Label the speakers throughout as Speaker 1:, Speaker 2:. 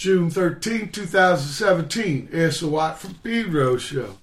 Speaker 1: June 13, 2017. It's the Watt from Pedro show.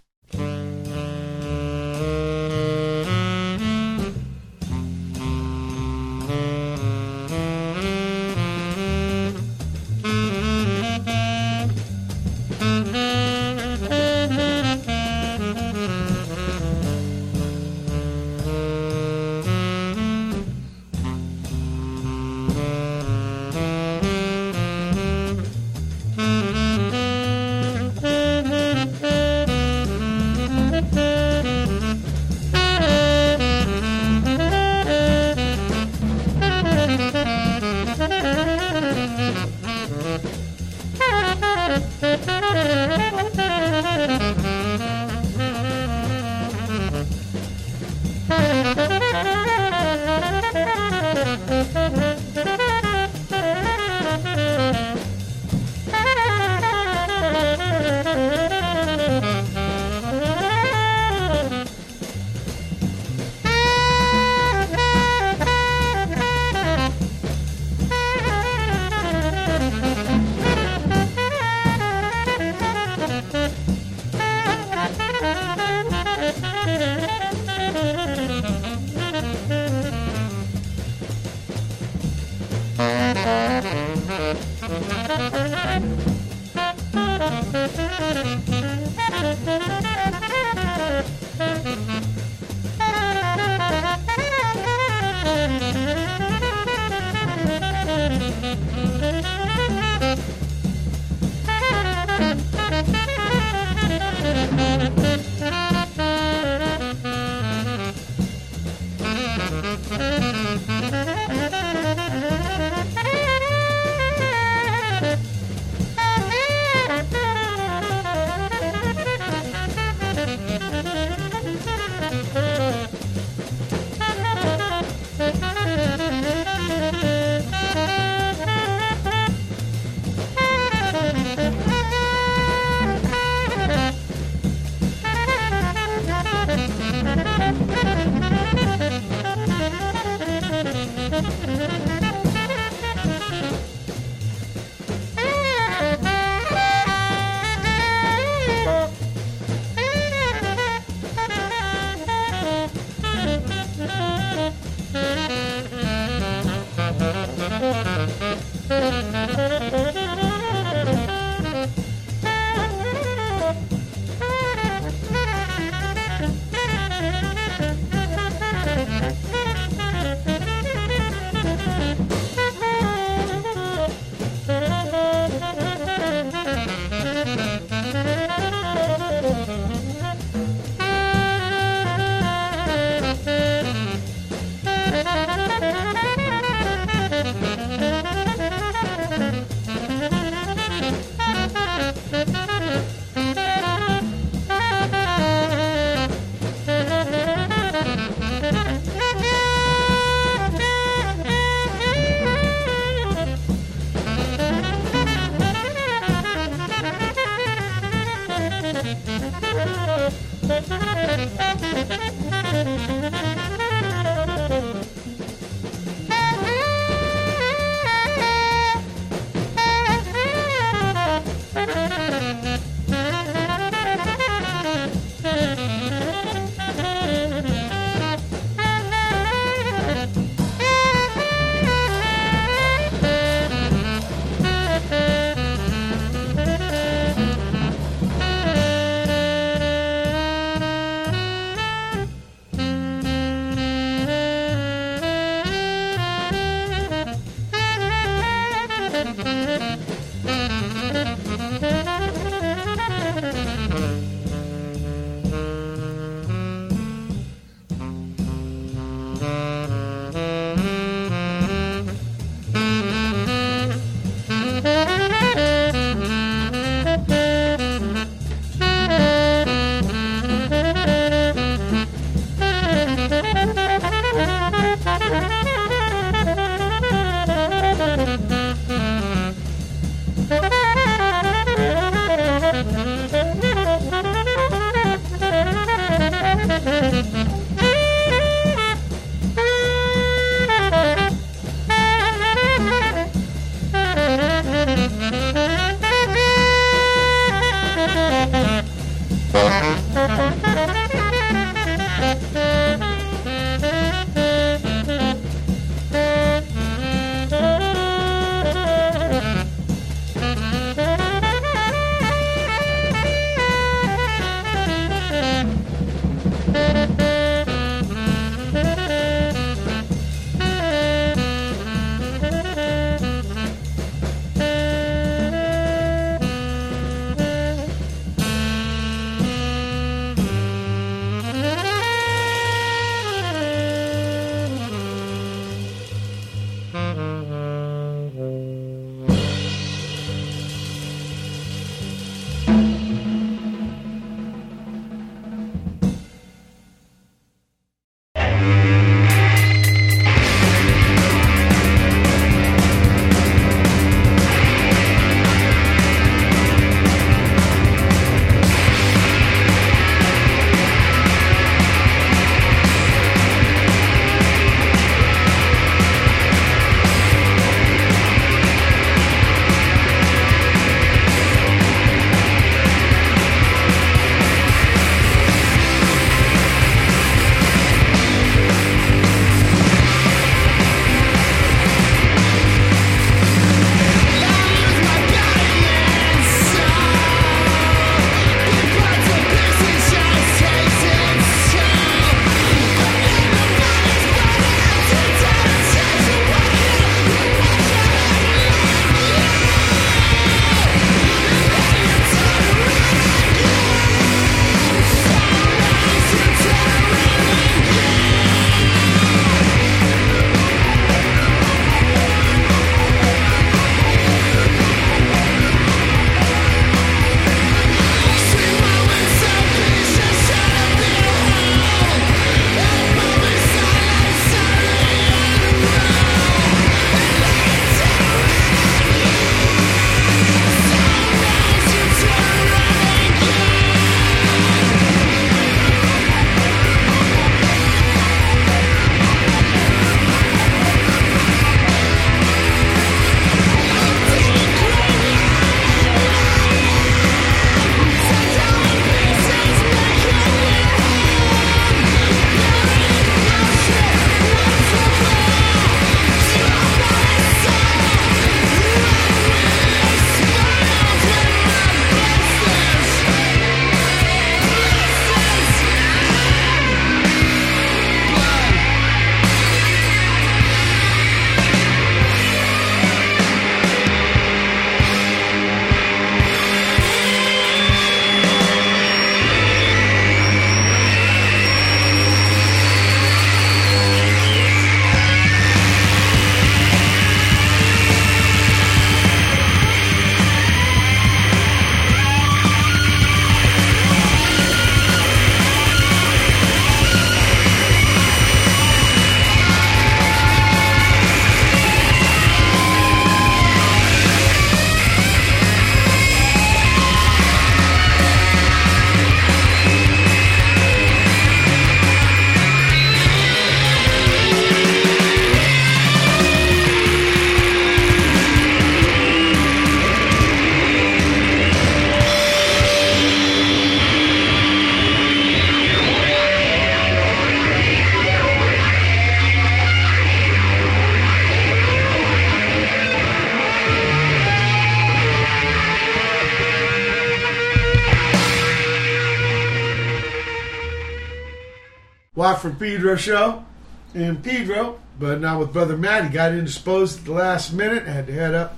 Speaker 1: Pedro show in Pedro, but not with Brother Matt. He got indisposed at the last minute, had to head up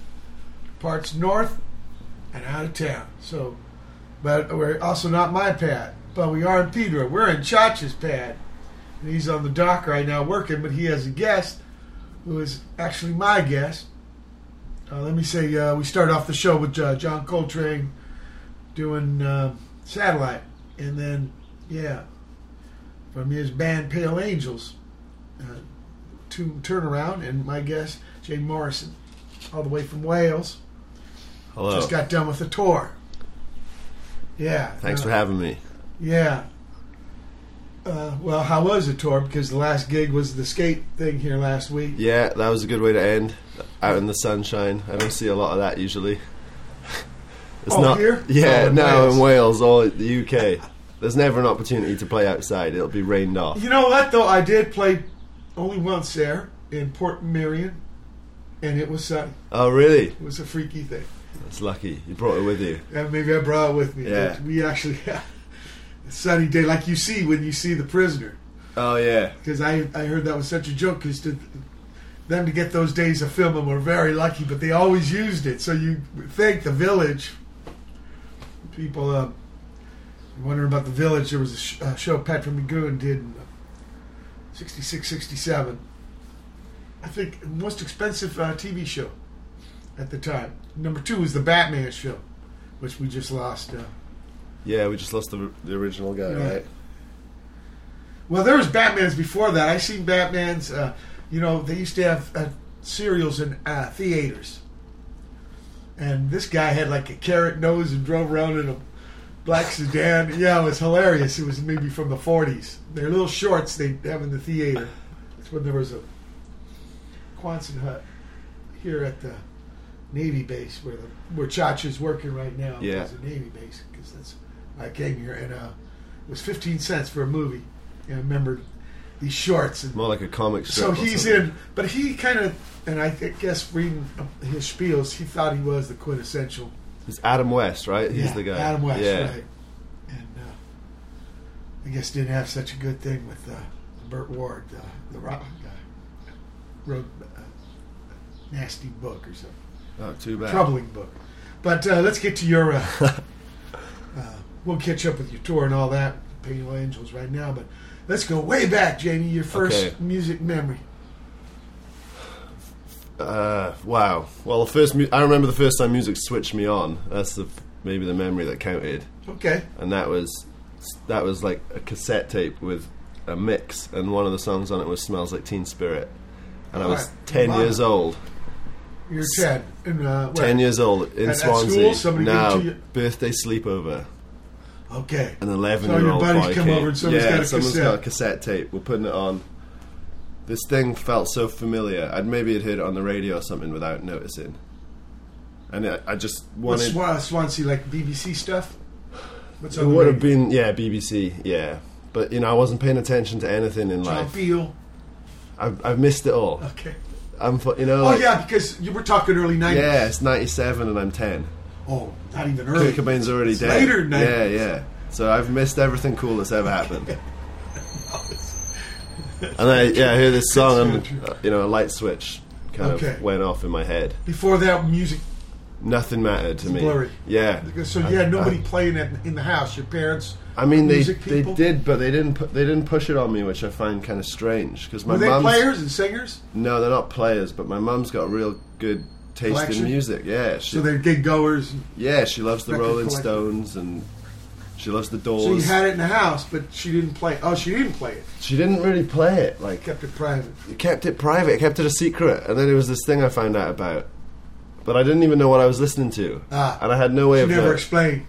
Speaker 1: parts north and out of town. So, but we're also not my pad, but we are in Pedro. We're in Chacha's pad. And he's on the dock right now working, but he has a guest who is actually my guest. Uh, let me say, uh, we start off the show with uh, John Coltrane doing uh, Satellite. And then, yeah, from his band Pale Angels, uh, to Turnaround, and my guest, Jay Morrison, all the way from Wales.
Speaker 2: Hello.
Speaker 1: Just got done with a tour. Yeah.
Speaker 2: Thanks
Speaker 1: uh,
Speaker 2: for having me.
Speaker 1: Yeah. Uh, well, how was the tour? Because the last gig was the skate thing here last week.
Speaker 2: Yeah, that was a good way to end. Out in the sunshine. I don't see a lot of that usually. It's
Speaker 1: Oh, here?
Speaker 2: Yeah,
Speaker 1: Oh,
Speaker 2: no,
Speaker 1: Wales.
Speaker 2: in Wales or the UK. There's never an opportunity to play outside. It'll be rained off.
Speaker 1: You know what, though? I did play only once there in Portmeirion, and it was sunny.
Speaker 2: Oh, really?
Speaker 1: It was a freaky thing.
Speaker 2: That's lucky. You brought it with you.
Speaker 1: And maybe I brought it with me.
Speaker 2: Yeah.
Speaker 1: We actually had a sunny day, like you see when you see The Prisoner.
Speaker 2: Oh, yeah.
Speaker 1: Because I, I heard that was such a joke, because to them to get those days of filming were very lucky, but they always used it. So you thank the village, people uh, wondering about the village, there was a sh- uh, show Patrick McGoohan did in uh, 66, 67. I think most expensive uh, TV show at the time. Number two was the Batman show, which we just lost. Uh,
Speaker 2: Yeah, we just lost the, the original guy,
Speaker 1: Yeah.
Speaker 2: right?
Speaker 1: Well, there was Batman's before that. I seen Batman's. Uh, you know, they used to have uh, serials in uh, theaters, and this guy had like a carrot nose and drove around in a black sedan. Yeah, it was hilarious. It was maybe from the '40s. They're little shorts they have in the theater. That's when there was a Quonset hut here at the Navy base where the where Chacha's working right now.
Speaker 2: Yeah.
Speaker 1: it's a Navy base because that's I came here and uh, it was 15 cents for a movie. And I remember these shorts and
Speaker 2: More like a comic strip.
Speaker 1: so he's in, but he kind of, and I guess reading his spiels, he thought he was the quintessential.
Speaker 2: It's Adam West, right? He's
Speaker 1: yeah,
Speaker 2: the guy.
Speaker 1: Adam West,
Speaker 2: Yeah.
Speaker 1: right? And uh, I guess didn't have such a good thing with uh, Burt Ward, uh, the rock guy, wrote a nasty book or something,
Speaker 2: Oh, too bad.
Speaker 1: troubling book. But uh, let's get to your. Uh, uh, we'll catch up with your tour and all that, Pale Angels, right now. But let's go way back, Jamie. Your first
Speaker 2: Okay.
Speaker 1: music memory.
Speaker 2: Uh, wow. Well, the first mu- I remember the first time music switched me on. That's the maybe the memory that counted,
Speaker 1: Okay.
Speaker 2: and that was that was like a cassette tape with a mix, and one of the songs on it was "Smells Like Teen Spirit," and I was
Speaker 1: Alright.
Speaker 2: ten
Speaker 1: Wow.
Speaker 2: years old.
Speaker 1: You're Ted. In, uh, where?
Speaker 2: Ten years old in
Speaker 1: At- at
Speaker 2: Swansea.
Speaker 1: school? Somebody gave it
Speaker 2: now
Speaker 1: to you?
Speaker 2: birthday sleepover.
Speaker 1: Okay.
Speaker 2: An eleven
Speaker 1: So
Speaker 2: year
Speaker 1: your
Speaker 2: old
Speaker 1: buddies come over and someone's
Speaker 2: yeah,
Speaker 1: got a
Speaker 2: someone's got a cassette tape. We're putting it on. This thing felt so familiar. I'd maybe had heard it on the radio or something without noticing. And I, I just
Speaker 1: What's
Speaker 2: wanted.
Speaker 1: Swan- Swansea like BBC stuff? What's
Speaker 2: It
Speaker 1: on the
Speaker 2: would have
Speaker 1: radio?
Speaker 2: been yeah BBC yeah, but you know I wasn't paying attention to anything in
Speaker 1: John
Speaker 2: life. I've, I've missed it all.
Speaker 1: Okay.
Speaker 2: I'm fu- you know
Speaker 1: Oh
Speaker 2: like,
Speaker 1: yeah, because you were talking early '90s.
Speaker 2: yeah it's 97 and I'm 10.
Speaker 1: Oh, not even early.
Speaker 2: Kurt Cobain's already
Speaker 1: It's
Speaker 2: dead.
Speaker 1: Later 90s.
Speaker 2: Yeah yeah. So I've missed everything cool that's ever happened. And I yeah I hear this song and uh, you know a light switch kind
Speaker 1: Okay.
Speaker 2: of went off in my head.
Speaker 1: Before that, music.
Speaker 2: Nothing mattered to
Speaker 1: It's
Speaker 2: me.
Speaker 1: blurry.
Speaker 2: Yeah.
Speaker 1: So you had nobody playing it in the house. Your parents.
Speaker 2: I mean, they they did, but they didn't put, they didn't push it on me, which I find kind of strange. Because my
Speaker 1: Were they players and singers?
Speaker 2: no, they're not players, but my mum's got a real good taste
Speaker 1: Collection?
Speaker 2: in music. Yeah, she,
Speaker 1: So they're gig goers.
Speaker 2: yeah, she loves the Rolling
Speaker 1: collection.
Speaker 2: Stones and she loves the Doors.
Speaker 1: She had it in the house, but she didn't play. Oh, she didn't play it.
Speaker 2: she didn't really play it. Like
Speaker 1: Kept it private.
Speaker 2: kept it private, kept it a secret, and then it was this thing I found out about. But I didn't even know what I was listening to,
Speaker 1: Ah.
Speaker 2: and I had no way
Speaker 1: She
Speaker 2: of.
Speaker 1: never
Speaker 2: know-
Speaker 1: explained.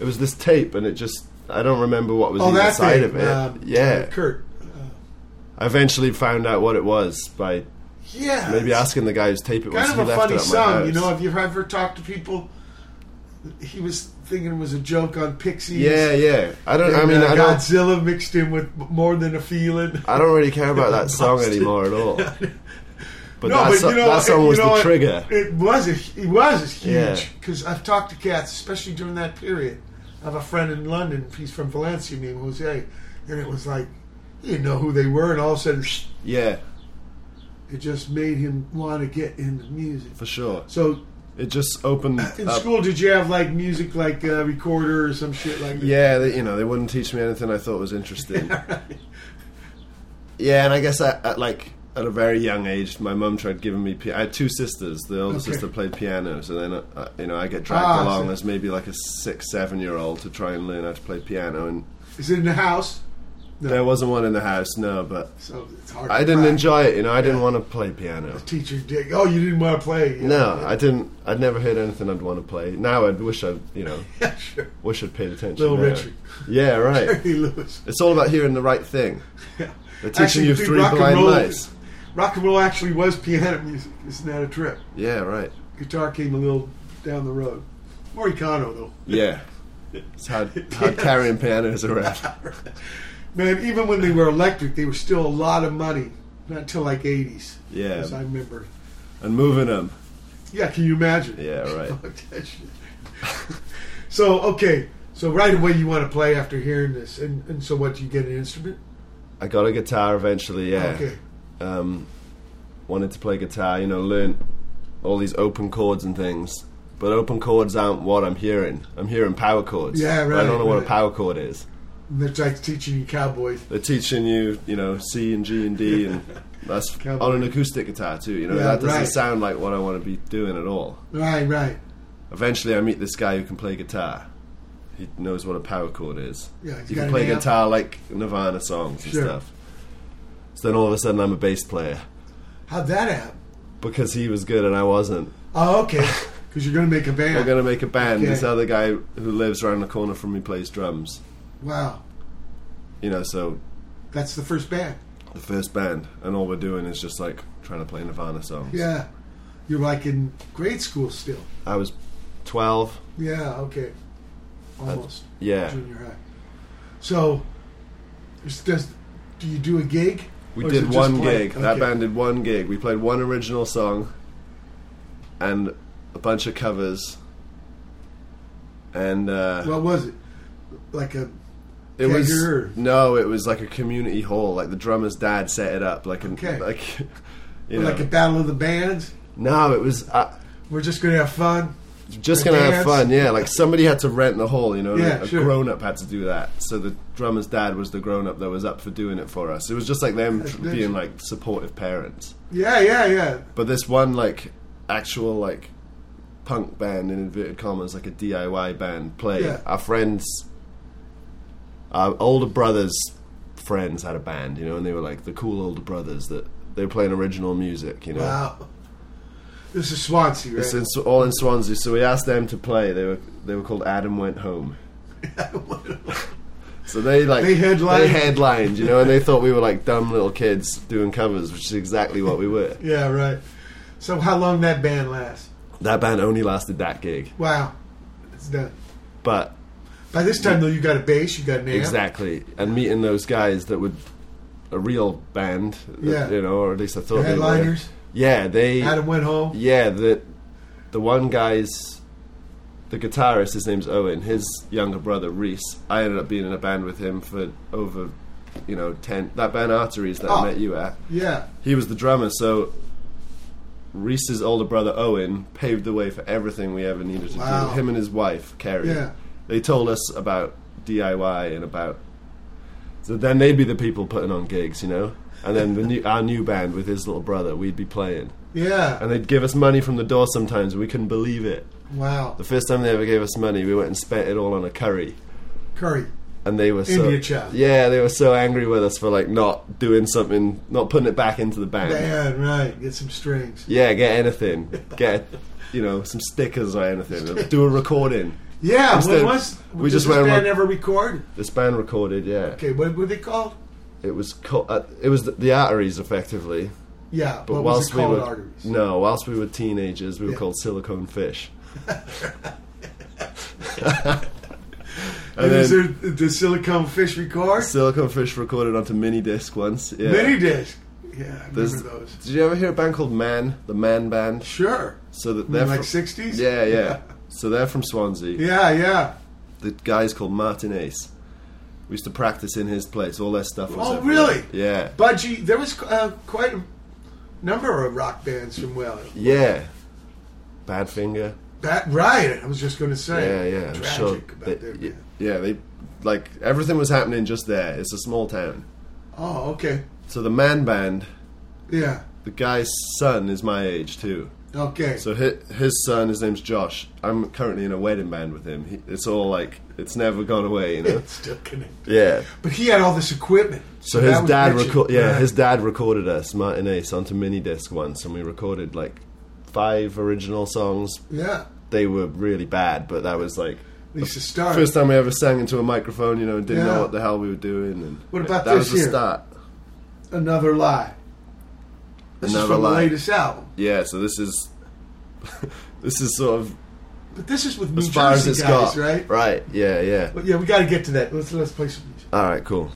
Speaker 2: it was this tape, and it just I don't remember what was
Speaker 1: Oh,
Speaker 2: either side
Speaker 1: thing.
Speaker 2: of it.
Speaker 1: um,
Speaker 2: yeah,
Speaker 1: Kurt. Uh,
Speaker 2: I eventually found out what it was by
Speaker 1: yeah.
Speaker 2: maybe asking the guy whose tape it was.
Speaker 1: Kind
Speaker 2: he
Speaker 1: of a funny
Speaker 2: it
Speaker 1: song. You know, have you ever talked to people? He was thinking it was a joke on Pixies.
Speaker 2: Yeah, yeah. I don't. I mean,
Speaker 1: uh,
Speaker 2: I don't.
Speaker 1: Godzilla mixed in with more than a feeling.
Speaker 2: I don't really care about that song anymore at all. But
Speaker 1: no,
Speaker 2: that,
Speaker 1: but you know,
Speaker 2: that song
Speaker 1: you
Speaker 2: was
Speaker 1: know
Speaker 2: the trigger.
Speaker 1: It was. A, it was huge because I've talked to cats, especially during that period. I have a friend in London. He's from Valencia, named Jose, and it was like He didn't know who they were, and all of a sudden,
Speaker 2: Yeah,
Speaker 1: it just made him want to get into music.
Speaker 2: for sure.
Speaker 1: So,
Speaker 2: It just opened
Speaker 1: in
Speaker 2: up.
Speaker 1: school, did you have like music, like a recorder or some shit like that?
Speaker 2: Yeah, they, you know, they wouldn't teach me anything I thought was interesting. Yeah, and I guess at, at like at a very young age, my mum tried giving me. Pi- I had two sisters. The older
Speaker 1: Okay.
Speaker 2: sister played piano, so then uh, uh, you know I get dragged
Speaker 1: Ah,
Speaker 2: along as maybe like a six, seven year old to try and learn how to play piano, and
Speaker 1: Is it in the house? No.
Speaker 2: there wasn't one in the house. No, but
Speaker 1: So it's hard.
Speaker 2: I didn't
Speaker 1: crack.
Speaker 2: enjoy it. You know, I didn't want to play piano.
Speaker 1: The teacher did. Oh, you didn't want to play? Yeah,
Speaker 2: No,
Speaker 1: yeah.
Speaker 2: I didn't. I'd never heard anything I'd want to play. Now I'd wish I, you know,
Speaker 1: Yeah, sure.
Speaker 2: wish I'd paid attention.
Speaker 1: Little
Speaker 2: there.
Speaker 1: Richard.
Speaker 2: Yeah, right.
Speaker 1: Jerry Lewis.
Speaker 2: It's all about hearing the right thing.
Speaker 1: Yeah.
Speaker 2: They're teaching
Speaker 1: Actually,
Speaker 2: you three
Speaker 1: rock and
Speaker 2: blind
Speaker 1: roll-
Speaker 2: mice.
Speaker 1: Rock and roll actually was piano music. Isn't that a trip?
Speaker 2: Yeah, right.
Speaker 1: Guitar came a little down the road. Morricano, though.
Speaker 2: Yeah. It's hard, hard carrying pianos around.
Speaker 1: Man, even when they were electric, they were still a lot of money. Not until like 80s.
Speaker 2: Yeah.
Speaker 1: As I remember.
Speaker 2: And moving them.
Speaker 1: Yeah, can you imagine?
Speaker 2: Yeah, right.
Speaker 1: Fuck that shit. so, okay. So right away you want to play after hearing this. And, and so what, you get an instrument?
Speaker 2: I got a guitar eventually, yeah.
Speaker 1: Okay.
Speaker 2: Um, wanted to play guitar, you know, learn all these open chords and things. But open chords aren't what I'm hearing. I'm hearing power chords.
Speaker 1: Yeah,
Speaker 2: But I don't
Speaker 1: right,
Speaker 2: know what a power chord is.
Speaker 1: That's like teaching you cowboys.
Speaker 2: They're teaching you, you know, C and G and D, and that's
Speaker 1: Cowboy.
Speaker 2: on an acoustic guitar too. You know,
Speaker 1: Yeah,
Speaker 2: that doesn't
Speaker 1: right.
Speaker 2: sound like what I want to be doing at all.
Speaker 1: Right, right.
Speaker 2: Eventually, I meet this guy who can play guitar. He knows what a power chord is.
Speaker 1: Yeah, he's
Speaker 2: he
Speaker 1: got
Speaker 2: can
Speaker 1: an
Speaker 2: play
Speaker 1: amp.
Speaker 2: guitar like Nirvana songs and
Speaker 1: Sure.
Speaker 2: stuff. So then all of a sudden, I'm a bass player
Speaker 1: How'd that happen?
Speaker 2: because he was good and I wasn't.
Speaker 1: Oh, okay. Because you're going to make a band.
Speaker 2: We're gonna make a band.
Speaker 1: Okay.
Speaker 2: This other guy who lives around the corner from me plays drums.
Speaker 1: Wow.
Speaker 2: You know, so
Speaker 1: That's the first band.
Speaker 2: the first band, and all we're doing is just like trying to play Nirvana songs.
Speaker 1: Yeah. You're like in grade school still.
Speaker 2: I was 12.
Speaker 1: Yeah, okay. Almost.
Speaker 2: Yeah.
Speaker 1: Junior high. So, does, do you do a gig?
Speaker 2: We
Speaker 1: Or is it
Speaker 2: did one gig. That band did one gig. We played one original song and a bunch of covers. And uh,
Speaker 1: What was it? Like a.
Speaker 2: it was
Speaker 1: kegger
Speaker 2: no, it was like a community hall. Like the drummer's dad set it up. Like
Speaker 1: Okay.
Speaker 2: like you know.
Speaker 1: like a battle of the bands?
Speaker 2: no, it was uh,
Speaker 1: We're just going to have fun?
Speaker 2: just gonna have fun. Yeah, like somebody had to rent the hall. You know,
Speaker 1: Yeah,
Speaker 2: a
Speaker 1: sure.
Speaker 2: grown up had to do that. So the drummer's dad was the grown up that was up for doing it for us. It was just like them
Speaker 1: That's
Speaker 2: tr-
Speaker 1: nice.
Speaker 2: being like supportive parents.
Speaker 1: Yeah, yeah, yeah.
Speaker 2: But this one like actual like punk band in inverted commas, like a DIY band, played.
Speaker 1: Yeah.
Speaker 2: Our friends, our older brothers' friends had a band, you know, and they were like the cool older brothers that they were playing original music, you know.
Speaker 1: Wow. This is Swansea, right?
Speaker 2: It's in, all in Swansea, so we asked them to play. They were they were called Adam Went Home. So they like
Speaker 1: They headlined?
Speaker 2: they headlined, you know, and they thought we were like dumb little kids doing covers, which is exactly what we were.
Speaker 1: yeah, right. So, how long that band last?
Speaker 2: That band only lasted that gig,
Speaker 1: Wow. It's done.
Speaker 2: but
Speaker 1: By this time, though, you got a bass, you got an amp.
Speaker 2: Exactly, and meeting those guys that would a real band, uh,
Speaker 1: Yeah.
Speaker 2: you know, or at least I
Speaker 1: The
Speaker 2: thought they were.
Speaker 1: headliners.
Speaker 2: Yeah, they.
Speaker 1: Adam went home.
Speaker 2: Yeah, the the one guy's the guitarist. His name's Owen. His younger brother Reese. I ended up being in a band with him for over, you know, ten. That band Arteries that
Speaker 1: Oh.
Speaker 2: I met you at.
Speaker 1: Yeah.
Speaker 2: He was the drummer, so. Reese's older brother Owen paved the way for everything we ever needed to
Speaker 1: Wow.
Speaker 2: do. Him and his wife Carrie
Speaker 1: Yeah.
Speaker 2: They told us about DIY and about. So then they'd be the people putting on gigs, you know, and then the new, our new band with his little brother, we'd be playing,
Speaker 1: Yeah.
Speaker 2: and they'd give us money from the door sometimes. and We couldn't believe it.
Speaker 1: Wow.
Speaker 2: The first time they ever gave us money, we went and spent it all on a curry,
Speaker 1: Curry.
Speaker 2: and they were so
Speaker 1: India
Speaker 2: yeah, they were so angry with us for like not doing something, not putting it back into the band.
Speaker 1: Man, right. Get some strings.
Speaker 2: Yeah, get anything, get you know some stickers or anything, do a recording.
Speaker 1: Yeah.
Speaker 2: Instead,
Speaker 1: when was
Speaker 2: we just
Speaker 1: this
Speaker 2: went
Speaker 1: band ever record?
Speaker 2: This band recorded, yeah.
Speaker 1: Okay. What were they called?
Speaker 2: It was co- uh, it was the, the arteries effectively.
Speaker 1: Yeah.
Speaker 2: But
Speaker 1: what
Speaker 2: whilst
Speaker 1: was it called?
Speaker 2: we were
Speaker 1: Arteries.
Speaker 2: no, whilst we were teenagers, we were called silicone fish.
Speaker 1: And is
Speaker 2: then
Speaker 1: there the Silicone Fish record?
Speaker 2: silicone fish recorded onto mini disc once. Yeah.
Speaker 1: Mini disc. Yeah, I remember
Speaker 2: There's-
Speaker 1: those.
Speaker 2: Did you ever hear a band called Man? The Man Band.
Speaker 1: Sure.
Speaker 2: So that they're
Speaker 1: like sixties.
Speaker 2: yeah, yeah. So they're from Swansea.
Speaker 1: Yeah, yeah.
Speaker 2: The guy's called Martin Ace, We used to practice in his place. All their stuff was.
Speaker 1: Oh,
Speaker 2: everywhere.
Speaker 1: really?
Speaker 2: Yeah.
Speaker 1: Budgie, there was uh, quite a number of rock bands from Wales.
Speaker 2: Yeah. Badfinger.
Speaker 1: That right? I was just going to say.
Speaker 2: Yeah, yeah.
Speaker 1: Tragic
Speaker 2: sure.
Speaker 1: about
Speaker 2: They,
Speaker 1: their
Speaker 2: y-
Speaker 1: band.
Speaker 2: yeah, they like everything was happening just there. It's a small town.
Speaker 1: Oh, okay.
Speaker 2: So the man band,
Speaker 1: Yeah.
Speaker 2: the guy's son is my age too.
Speaker 1: Okay.
Speaker 2: So his, his son, his name's Josh. I'm currently in a wedding band with him. He, it's all like it's never gone away, you know.
Speaker 1: it's still connected.
Speaker 2: yeah.
Speaker 1: But he had all this equipment.
Speaker 2: So
Speaker 1: that
Speaker 2: his dad,
Speaker 1: mentioned.
Speaker 2: reco- yeah,
Speaker 1: Right.
Speaker 2: his dad recorded us, Martin Ace, onto mini disc once, and we recorded like five original songs.
Speaker 1: Yeah.
Speaker 2: They were really bad, but that was like
Speaker 1: At least start.
Speaker 2: first time we ever sang into a microphone, you know, and didn't
Speaker 1: Yeah.
Speaker 2: know what the hell we were doing. And
Speaker 1: What about
Speaker 2: that
Speaker 1: this
Speaker 2: was the
Speaker 1: here?
Speaker 2: start.
Speaker 1: Another lie. This is
Speaker 2: Another
Speaker 1: from the
Speaker 2: Lie.
Speaker 1: latest album.
Speaker 2: Yeah, so this is this is sort of
Speaker 1: But this is with New
Speaker 2: as far as
Speaker 1: Jersey
Speaker 2: it's
Speaker 1: guys,
Speaker 2: got,
Speaker 1: right?
Speaker 2: Right? Yeah, yeah.
Speaker 1: But yeah, we got to get to that. Let's let's play some music.
Speaker 2: All right, cool.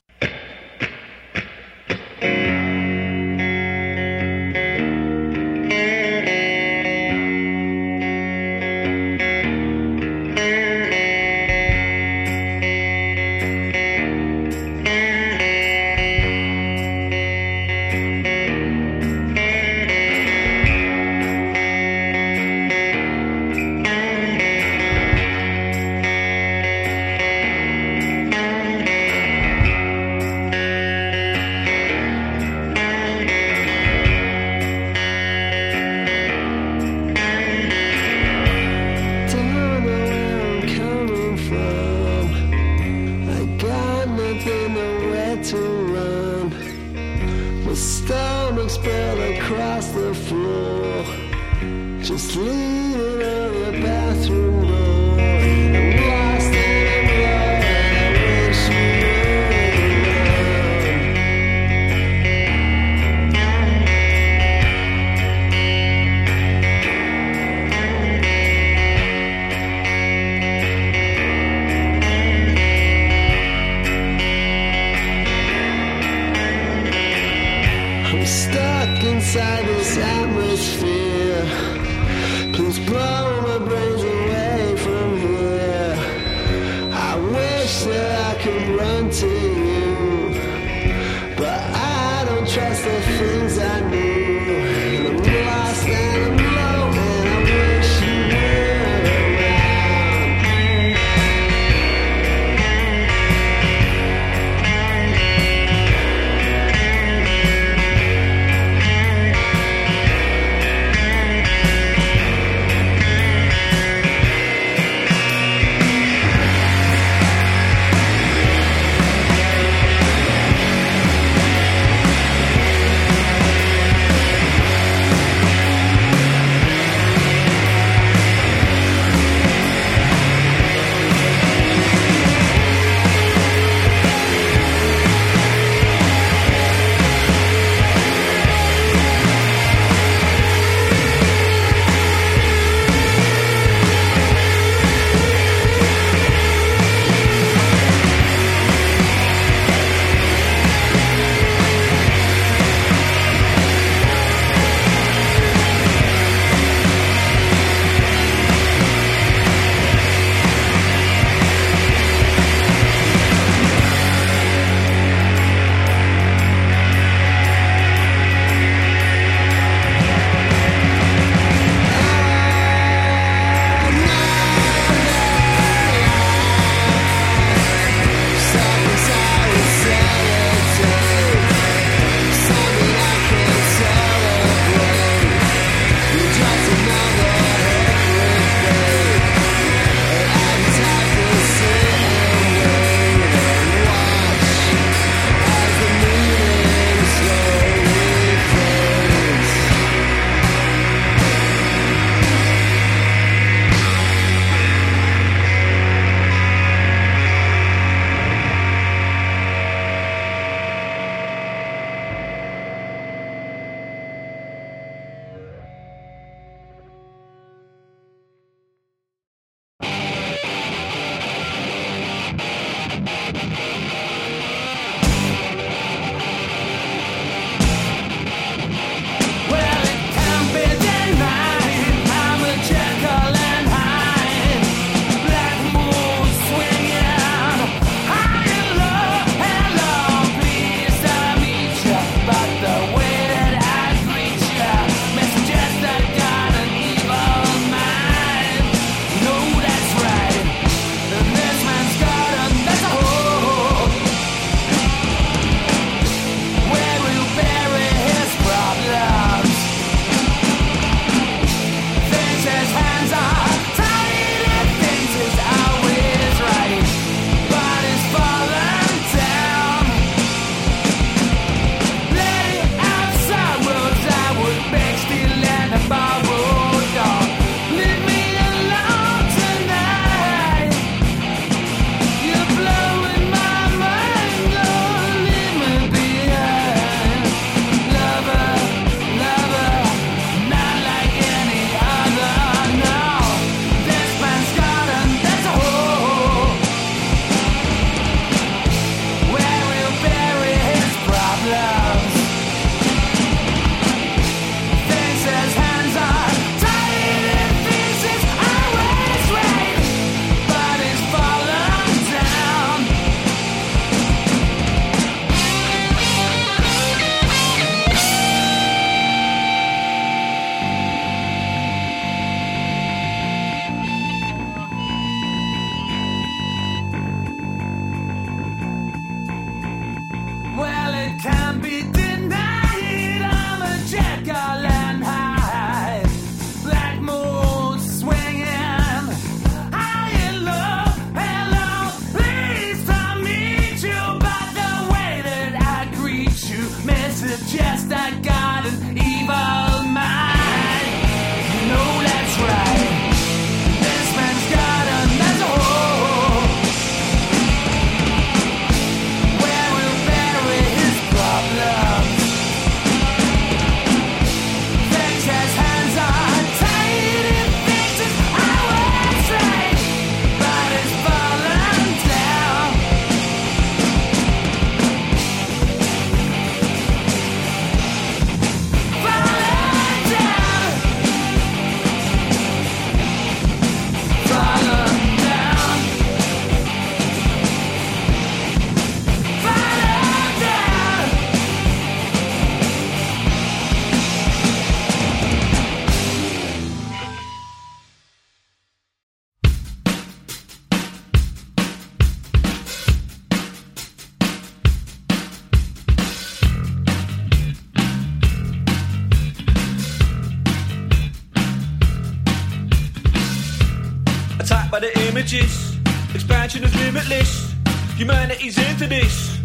Speaker 3: Expansion is limitless. Humanity's into this.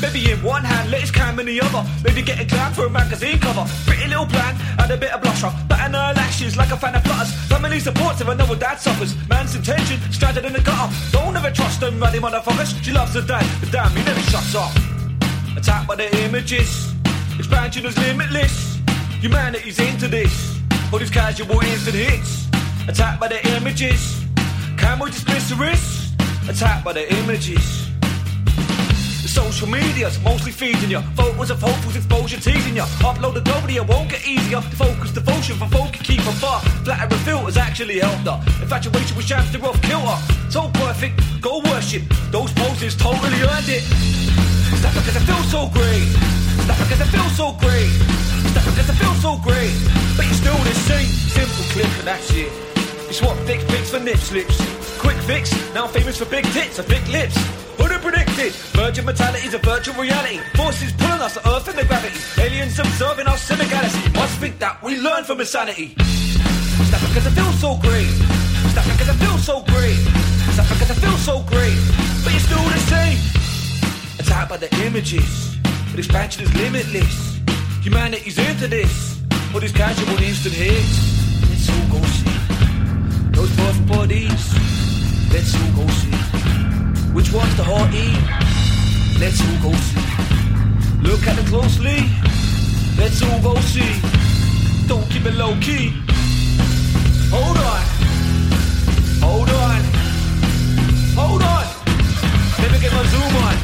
Speaker 3: Maybe in one hand, let his cam in the other. Maybe getting glam for a magazine cover. Pretty little plan, add a bit of blusher. Batten her lashes like a fan of flutters. Family supports if I know what dad suffers. Man's intention, stranded in the gutter. Don't ever trust them ruddy motherfuckers. She loves her dad, but damn, he never shuts up. Attacked by the images. Expansion is limitless. Humanity's into this. All these casual instant hits. Attacked by the images. We dismiss the risk? Attacked by the images. The social media's mostly feeding you. Photos of hopefuls, exposure teasing you. Upload the globally, it won't get easier. Focus devotion for folk can keep her far. Flatter filters actually helped her. Infatuation with shams, they're off. So perfect, go worship. Those poses totally earned it. Stop because I feel so great. Stop because I feel so great. Stop because I feel so great. But you're still the same. Simple click and that's it. You swap thick pics for nip slips. Quick fix, now famous for big tits and big lips. Who'd have predicted? Virgin mentality's a virtual reality. Forces pulling us to Earth in the gravity. Aliens observing in the galaxy. Must think that we learn from insanity. Stop because I feel so great. Stop because I feel so great. Stop because I feel so great. But you're still the same. Attacked by the images. But expansion is limitless. Humanity's into this. All these casual instant hits. Let's all go see. Those buff bodies. Let's all go see. Which one's the hot E? Let's all go see. Look at them closely. Let's all go see. Don't keep it low key. Hold on. Hold on. Hold on. Let me get my zoom on.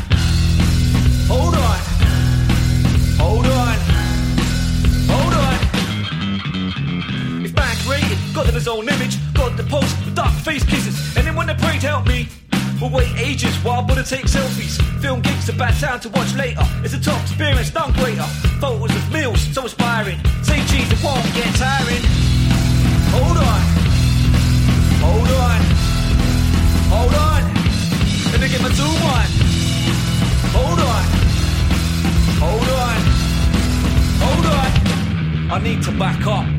Speaker 3: Hold on. Hold on. Hold on. If man created, got in his own image, got the post dark face kisses, and then they prayed help me. We'll wait ages while Buddha takes selfies. Film gigs a bad sound to watch later. It's a top experience, done greater. Photos of meals, so inspiring. Say cheese, it won't get tiring. Hold on. Hold on. Hold on. Let me get my zoom on. Hold on. Hold on. Hold on. I need to back up.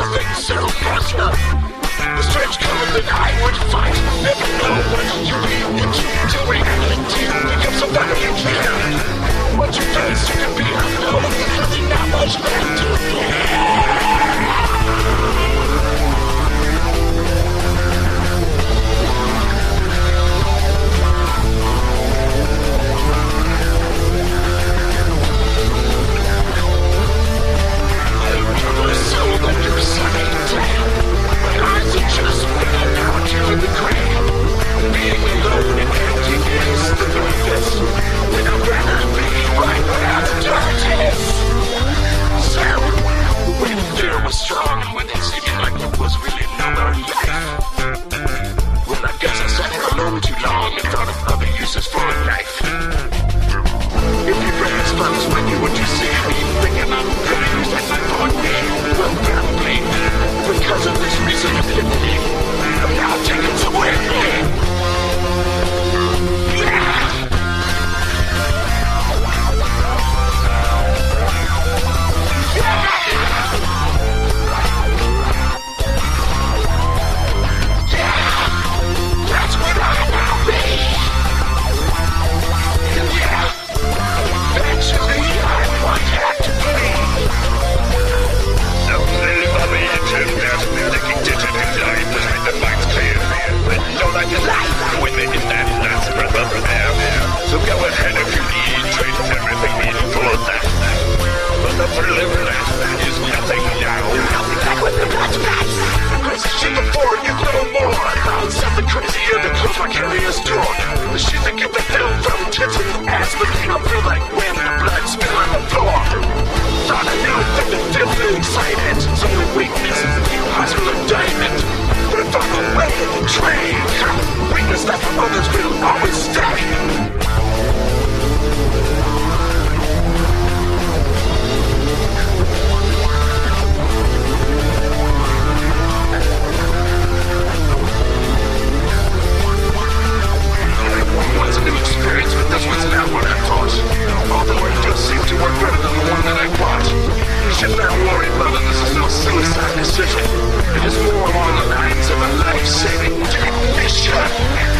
Speaker 4: Something so monster. The strange that I would fight. Never know what you be into. Doing until you become somebody you care. What you face you can be unknown. Nothing not much left to fear. Long and thought of other uses for a life. If you brass funds when you would you see me thinking I'm things that I thought me well probably because of this reason I'm now taken to
Speaker 5: So go ahead if you need, trade everything in for that. But the that is nothing now.
Speaker 4: Be back with the bags. Crazy shit before you more. Found something crazier to close my carrier's door. The shit that get the hell from tits and ass. But I feel like when the blood spill on the floor. Thought I knew that the feel me excited. It's only weakness. Eyes will indictment. But if I'm away in the train, weakness that for others will always stay. That's a new experience, but this one's not what I thought.
Speaker 1: Although it
Speaker 4: does seem to work better than the one that I bought. Should not worry, it. this is no suicide decision. It is more along the lines of a life-saving mission.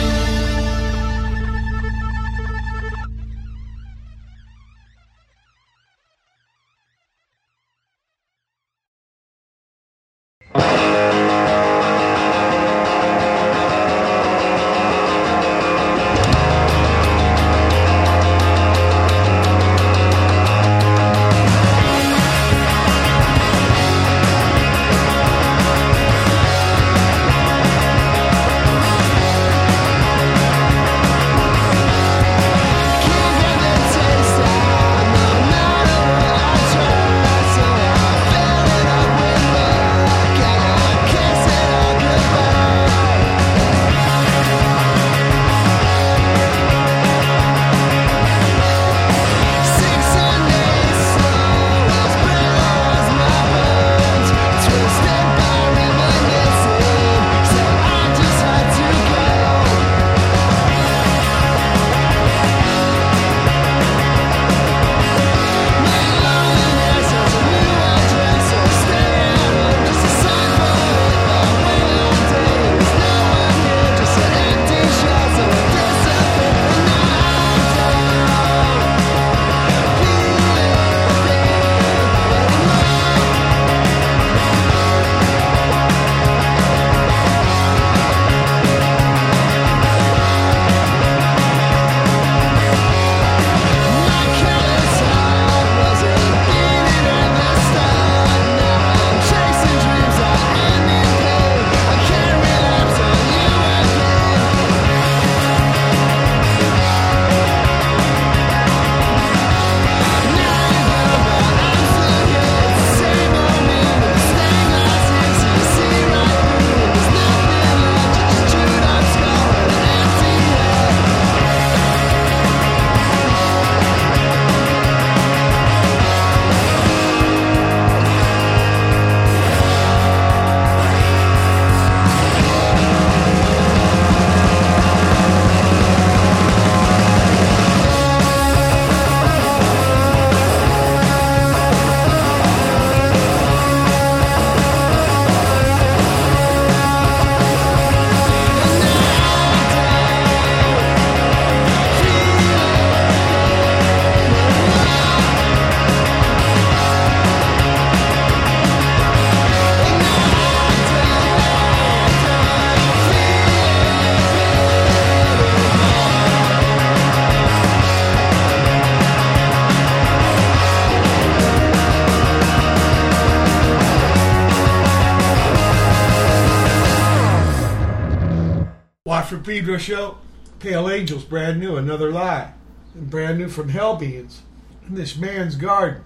Speaker 1: Pedro show. Pale Angels, brand new, another lie. And brand new from Hellbeings. In this man's garden.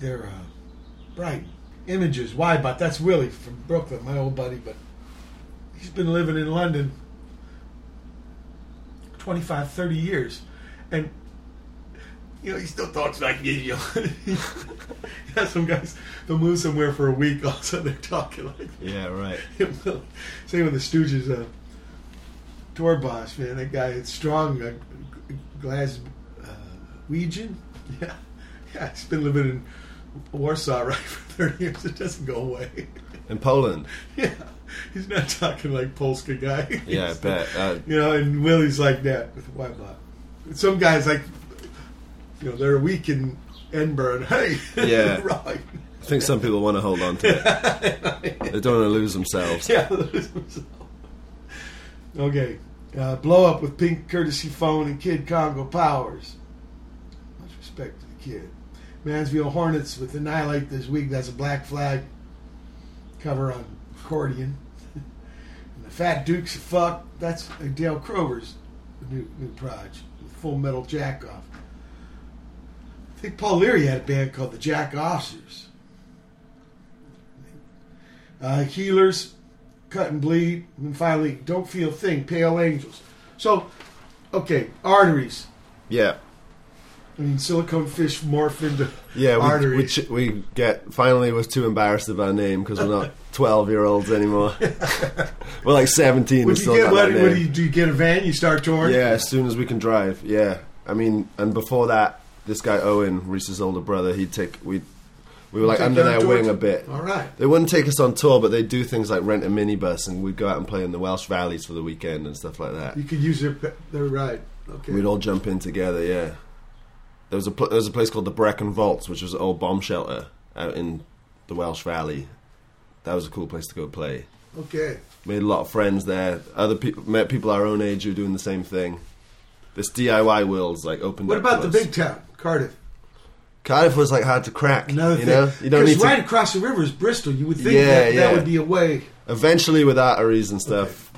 Speaker 1: They're uh, bright images. Why? But that's Willie from Brooklyn, my old buddy. But he's been living in London 25, 30 years. And, you know, he still talks like this. You know? yeah, some guys, they'll move somewhere for a week, all of a sudden they're talking like
Speaker 2: Yeah, right.
Speaker 1: Same with the Stooges, uh, tour boss, man. That guy, it's strong. Uh, Glaswegian? Yeah. Yeah, he's been living in Warsaw, right, for 30 years. It doesn't go away.
Speaker 2: In Poland.
Speaker 1: yeah. He's not talking like Polska guy.
Speaker 2: Yeah, I bet. Uh,
Speaker 1: You know, and Willie's like that with Y-Bot. Some guys, like, you know, they're a week in Edinburgh, and hey,
Speaker 2: Yeah.
Speaker 1: right.
Speaker 2: I think some people want to hold on to it. they don't want to lose themselves.
Speaker 1: Yeah. Okay. Uh, blow up with Pinkcourtesyphone and Kid Congo Powers. Much respect to the kid. Mansfield Hornets with Annihilate this week. That's a black flag cover on accordion. and the Fat Dukes of Fuck. That's Dale Crover's new new project Full Metal Jack Off. I think Paul Leary had a band called the Jack Officers. Uh, Heelerz, cut and bleed, and finally, don't feel a thing. Pale angels. So, okay, arteries.
Speaker 2: Yeah.
Speaker 1: I mean, silicone fish morph into
Speaker 2: Yeah, we, we,
Speaker 1: arteries.
Speaker 2: ch- we get finally was too embarrassed of our name because we're not twelve year olds anymore. we're like seventeen.
Speaker 1: Would you get what, what do you do? You get a van, you start touring.
Speaker 2: Yeah, as soon as we can drive. Yeah, I mean, and before that, this guy Owen, Reese's older brother, he'd take we we were like under their
Speaker 1: tours?
Speaker 2: wing a bit.
Speaker 1: All right.
Speaker 2: They wouldn't take us on tour, but they'd do things like rent a minibus and we'd go out and play in the Welsh valleys for the weekend and stuff like that.
Speaker 1: You could use their their ride. Okay.
Speaker 2: We'd all jump in together. Yeah, there was a pl- there was a place called the Brecon Vaults, which was an old bomb shelter out in the Welsh Valley. That was a cool place to go play.
Speaker 1: Okay.
Speaker 2: Made a lot of friends there. Other people met people our own age who were doing the same thing. This DIY world's like opened.
Speaker 1: What about the big town, Cardiff?
Speaker 2: Cardiff was like hard to crack.
Speaker 1: Another
Speaker 2: you know, you don't need to.
Speaker 1: right across the river is Bristol. You would think
Speaker 2: Yeah,
Speaker 1: that,
Speaker 2: yeah.
Speaker 1: that would be a way.
Speaker 2: Eventually, with arteries and stuff,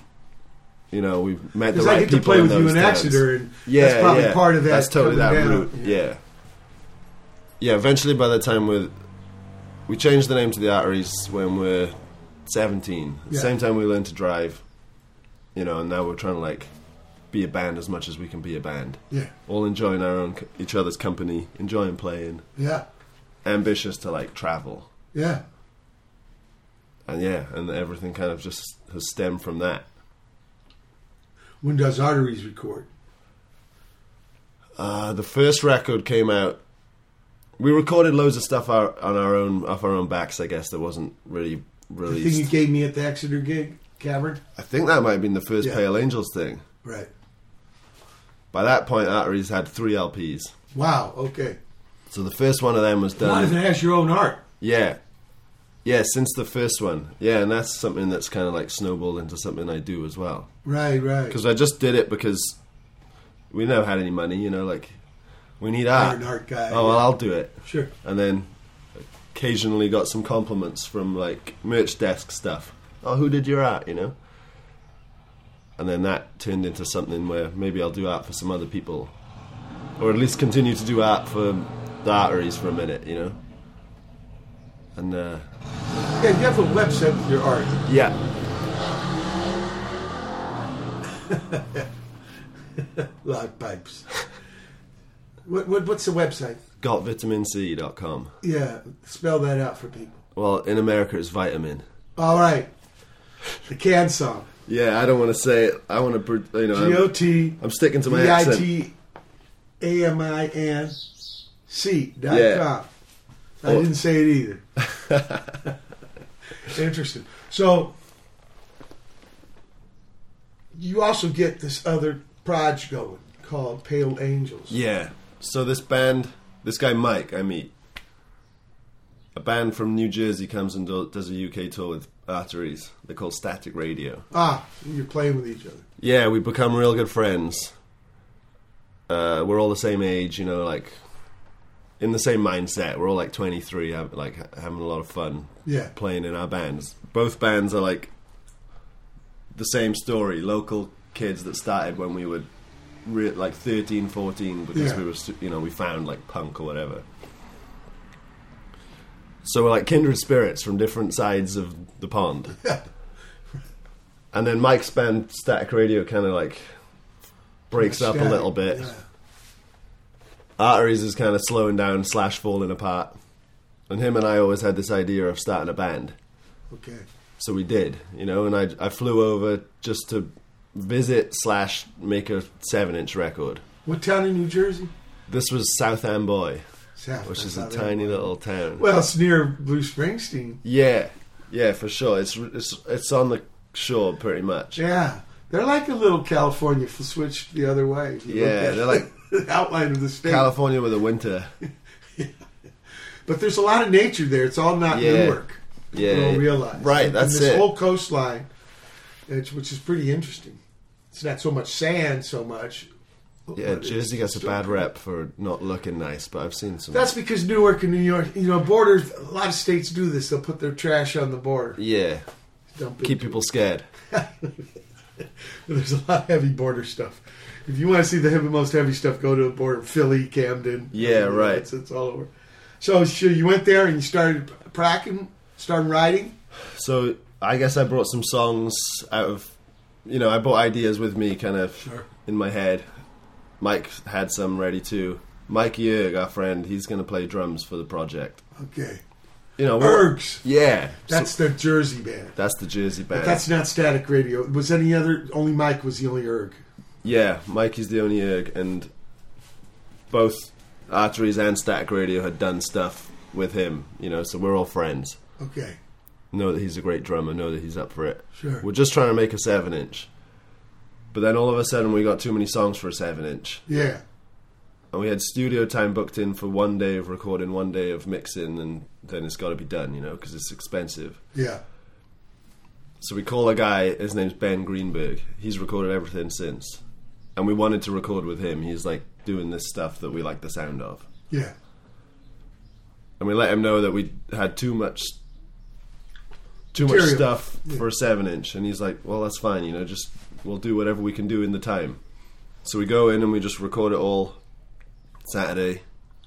Speaker 2: you know, we met the
Speaker 1: Because
Speaker 2: right
Speaker 1: I get to
Speaker 2: people
Speaker 1: play
Speaker 2: in
Speaker 1: with you in. Exeter, and
Speaker 2: Yeah,
Speaker 1: that's probably
Speaker 2: yeah.
Speaker 1: part of that.
Speaker 2: That's totally that
Speaker 1: down.
Speaker 2: route. Yeah. yeah. Eventually, by the time we we changed the name to the arteries when we're seventeen. At the
Speaker 1: Yeah.
Speaker 2: same time, we learned to drive. You know, and now we're trying to like be a band as much as we can be a band.
Speaker 1: Yeah.
Speaker 2: All enjoying our own each other's company, enjoying playing,
Speaker 1: Yeah.
Speaker 2: ambitious to like travel,
Speaker 1: Yeah.
Speaker 2: and yeah, and everything kind of just has stemmed from that.
Speaker 1: When does Arteries record?
Speaker 2: Uh, the first record came out. We recorded loads of stuff our, on our own, off our own backs. I guess that wasn't really
Speaker 1: The thing you gave me at the Exeter gig, Cavern.
Speaker 2: I think that might have been the first
Speaker 1: Yeah.
Speaker 2: Pale Angels thing.
Speaker 1: Right.
Speaker 2: By that point, Arteries had three LPs.
Speaker 1: Wow. Okay.
Speaker 2: So the first one of them was
Speaker 1: A lot of
Speaker 2: done.
Speaker 1: it has your own art.
Speaker 2: Yeah, yeah. Since the first one, yeah, and that's something that's kind of like snowballed into something I do as well.
Speaker 1: Right. Right.
Speaker 2: Because I just did it because we never had any money. You know, like we need art.
Speaker 1: You're an art guy.
Speaker 2: Oh well,
Speaker 1: yeah.
Speaker 2: I'll do it.
Speaker 1: Sure.
Speaker 2: and then occasionally got some compliments from like merch desk stuff. Oh, who did your art? You know. And then that turned into something where maybe I'll do art for some other people, or at least continue to do art for the arteries for a minute. You know. And uh,
Speaker 1: Yeah. You have a website with your art.
Speaker 2: yeah,
Speaker 1: Log pipes. what, what? What's the website?
Speaker 2: gotvitaminc.com.
Speaker 1: Yeah. Spell that out for people.
Speaker 2: Well, in America, it's vitamin.
Speaker 1: All right. The can song.
Speaker 2: Yeah, I don't want to say it. I want to, you know,
Speaker 1: G O
Speaker 2: I'm,
Speaker 1: T
Speaker 2: I'm sticking to my
Speaker 1: I
Speaker 2: accent.
Speaker 1: T A M I N C dot
Speaker 2: Yeah.
Speaker 1: com. I
Speaker 2: Oh.
Speaker 1: didn't say it either. Interesting. So you also get this other project going called Pale Angels.
Speaker 2: Yeah. So this band, this guy Mike, I meet. A band from New Jersey comes and does a UK tour with Arteries. They're called Static Radio.
Speaker 1: Ah, you're playing with each other.
Speaker 2: Yeah, we become real good friends. Uh, we're all the same age, you know, like in the same mindset. We're all like 23, have, like having a lot of fun
Speaker 1: Yeah.
Speaker 2: playing in our bands. Both bands are like the same story: local kids that started when we were re- like 13, 14 because
Speaker 1: Yeah.
Speaker 2: we were, you know, we found like punk or whatever. So we're like kindred spirits from different sides of the pond. and then Mike's band Static Radio kind of like breaks up a little bit.
Speaker 1: yeah.
Speaker 2: Arteries is kind of slowing down slash falling apart. And him and I always had this idea of starting a band.
Speaker 1: Okay.
Speaker 2: So we did, you know, and I, I flew over just to visit slash make a seven inch record.
Speaker 1: What town in New Jersey?
Speaker 2: This was South Amboy,
Speaker 1: South.
Speaker 2: which is a tiny little town.
Speaker 1: Well, it's near Bruce Springsteen.
Speaker 2: yeah, yeah, for sure. It's it's it's on the shore pretty much.
Speaker 1: Yeah, they're like a little California switched the other way. If you look
Speaker 2: Yeah, they're like
Speaker 1: the outline of the state.
Speaker 2: California with a winter.
Speaker 1: but there's a lot of nature there. It's all not
Speaker 2: Yeah.
Speaker 1: Newark. People
Speaker 2: Yeah,
Speaker 1: don't realize.
Speaker 2: right,
Speaker 1: And-
Speaker 2: that's
Speaker 1: and this
Speaker 2: it.
Speaker 1: whole coastline, which is pretty interesting. It's not so much sand, so much.
Speaker 2: Yeah, Jersey gets a bad rep for not looking nice, but I've seen some.
Speaker 1: That's because Newark and New York, you know, borders. A lot of states do this. They'll put their trash on the border.
Speaker 2: yeah,
Speaker 1: Dump
Speaker 2: keep people scared.
Speaker 1: There's a lot of heavy border stuff. If you want to see the heavy, most heavy stuff, go to the border, Philly, Camden.
Speaker 2: Yeah, right.
Speaker 1: It's, it's all over. So, so you went there and you started practicing, started writing.
Speaker 2: So I guess I brought some songs out of, you know, I brought ideas with me, kind of
Speaker 1: Sure.
Speaker 2: in my head. Mike had some ready too. Mikey Erg, our friend, he's going to play drums for the project.
Speaker 1: Okay.
Speaker 2: You know,
Speaker 1: Ergs.
Speaker 2: Yeah,
Speaker 1: That's
Speaker 2: so,
Speaker 1: the Jersey band.
Speaker 2: that's the Jersey band.
Speaker 1: But that's not Static Radio. Was any other? Only Mike was the only erg.
Speaker 2: yeah, Mike is the only Yerg, and both Arteries and Static Radio had done stuff with him. You know, so we're all friends.
Speaker 1: Okay.
Speaker 2: Know that he's a great drummer. Know that he's up for it.
Speaker 1: Sure.
Speaker 2: We're just trying to make a seven inch. But then all of a sudden we got too many songs for a seven inch.
Speaker 1: Yeah.
Speaker 2: And we had studio time booked in for one day of recording, one day of mixing, and then it's got to be done, you know, because it's expensive.
Speaker 1: Yeah.
Speaker 2: So we call a guy, his name's Ben Greenberg. He's recorded everything since. And we wanted to record with him. He's like doing this stuff that we like the sound of.
Speaker 1: Yeah.
Speaker 2: And we let him know that we had too much too much
Speaker 1: Material.
Speaker 2: stuff
Speaker 1: Yeah.
Speaker 2: for a seven inch and he's like, Well that's fine, you know, just we'll do whatever we can do in the time. So we go in and we just record it all Saturday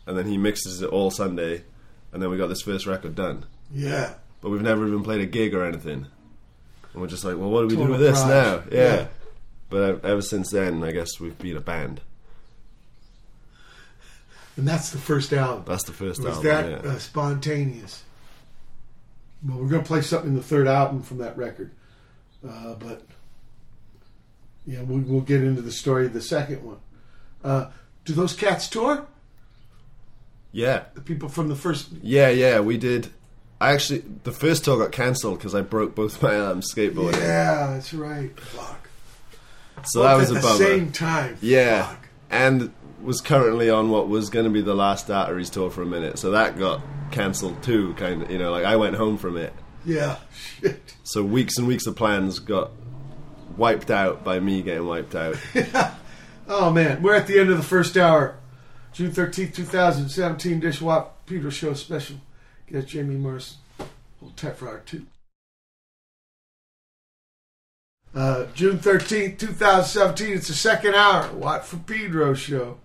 Speaker 2: and then he mixes it all Sunday and then we got this first record done.
Speaker 1: Yeah.
Speaker 2: But we've never even played a gig or anything. And we're just like, Well what do we do with this now? Yeah.
Speaker 1: Yeah.
Speaker 2: But ever since then I guess we've been a band.
Speaker 1: And that's the first album.
Speaker 2: That's the first
Speaker 1: was
Speaker 2: album.
Speaker 1: that
Speaker 2: yeah.
Speaker 1: uh, spontaneous? Well, we're going to play something in the third album from that record, uh, but yeah, we, we'll get into the story of the second one. Uh, do those cats tour?
Speaker 2: yeah.
Speaker 1: The people from the first.
Speaker 2: Yeah, yeah, we did. I actually the first tour got cancelled because I broke both my arms skateboarding.
Speaker 1: Yeah, that's right. Fuck.
Speaker 2: so that was
Speaker 1: at
Speaker 2: a
Speaker 1: the
Speaker 2: bummer.
Speaker 1: same time.
Speaker 2: yeah,
Speaker 1: Fuck.
Speaker 2: and was currently on what was going to be the last Arteries tour for a minute, so that got cancelled too. Kind of, you know, like I went home from it,
Speaker 1: Yeah. Shit.
Speaker 2: so weeks and weeks of plans got wiped out by me getting wiped out.
Speaker 1: Oh man, we're at the end of the first hour. June thirteenth, two thousand seventeen. Dish Wap Peter Show special. Get Jamie Morrison. Hold tight for hour two. Uh, June thirteenth, two thousand seventeen. It's the second hour. Watt from Pedro show.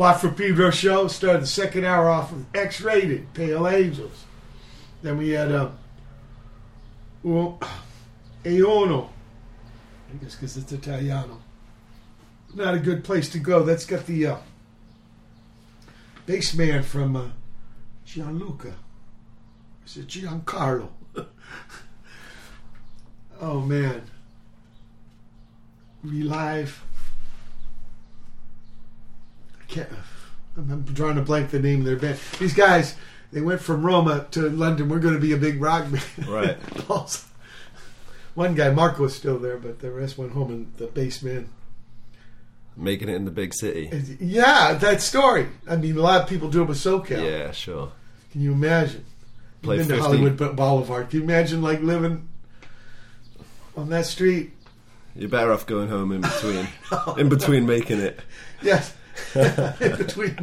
Speaker 1: Watt from Pedro show started the second hour off with X Rated, Pale Angels. Then we had uh, well, Euno. I guess because it's Italiano. Not a good place to go. That's got the uh, bass man from uh, Gianluca. Is it Giancarlo? oh man. Relive. I can't. I'm, drawing a blank the name of their band. These guys, they went from Roma to London. We're going to be a big rock band.
Speaker 2: Right.
Speaker 1: Also, One guy, Marco, is still there, but the rest went home. And the bass man.
Speaker 2: Making it in the big city.
Speaker 1: Yeah, that story. I mean, a lot of people do it with SoCal.
Speaker 2: Yeah, sure.
Speaker 1: Can you imagine?
Speaker 2: Play
Speaker 1: You've been
Speaker 2: 50.
Speaker 1: to Hollywood Boulevard. Can you imagine like living on that street?
Speaker 2: You're better off going home in between. Oh, in between making it.
Speaker 1: Yes. In between.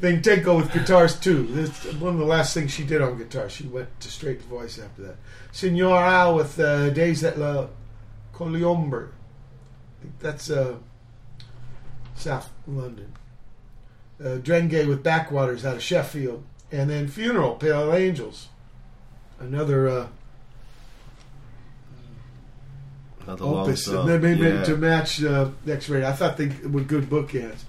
Speaker 1: then Tenko with guitars too. That's one of the last things she did on guitar. She went to straight voice after that. Senor Al with uh, Days at La Colombier. I think that's uh, South London. Uh, Drenge with Backwaters out of Sheffield. And then Funeral, Pale Angels. Another uh,
Speaker 2: Another long
Speaker 1: opus
Speaker 2: song.
Speaker 1: and then maybe
Speaker 2: Yeah.
Speaker 1: to match uh, X Rated. I thought they were good bookends.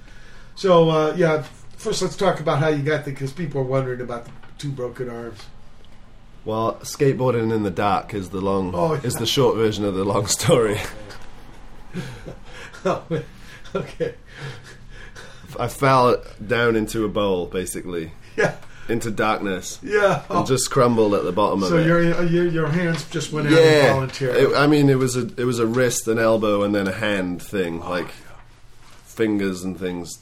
Speaker 1: So uh, yeah, first let's talk about how you got there because people are wondering about the two broken arms.
Speaker 2: Well, skateboarding in the dark is the long
Speaker 1: Oh,
Speaker 2: is the short version of the long story.
Speaker 1: okay,
Speaker 2: I fell down into a bowl, basically,
Speaker 1: yeah,
Speaker 2: into darkness,
Speaker 1: yeah. Oh,
Speaker 2: and just crumbled at the bottom
Speaker 1: so
Speaker 2: of it.
Speaker 1: your, your your hands just went out
Speaker 2: yeah,
Speaker 1: involuntarily.
Speaker 2: it, I mean, it was a it was a wrist, an elbow, and then a hand thing,
Speaker 1: Oh,
Speaker 2: like fingers and things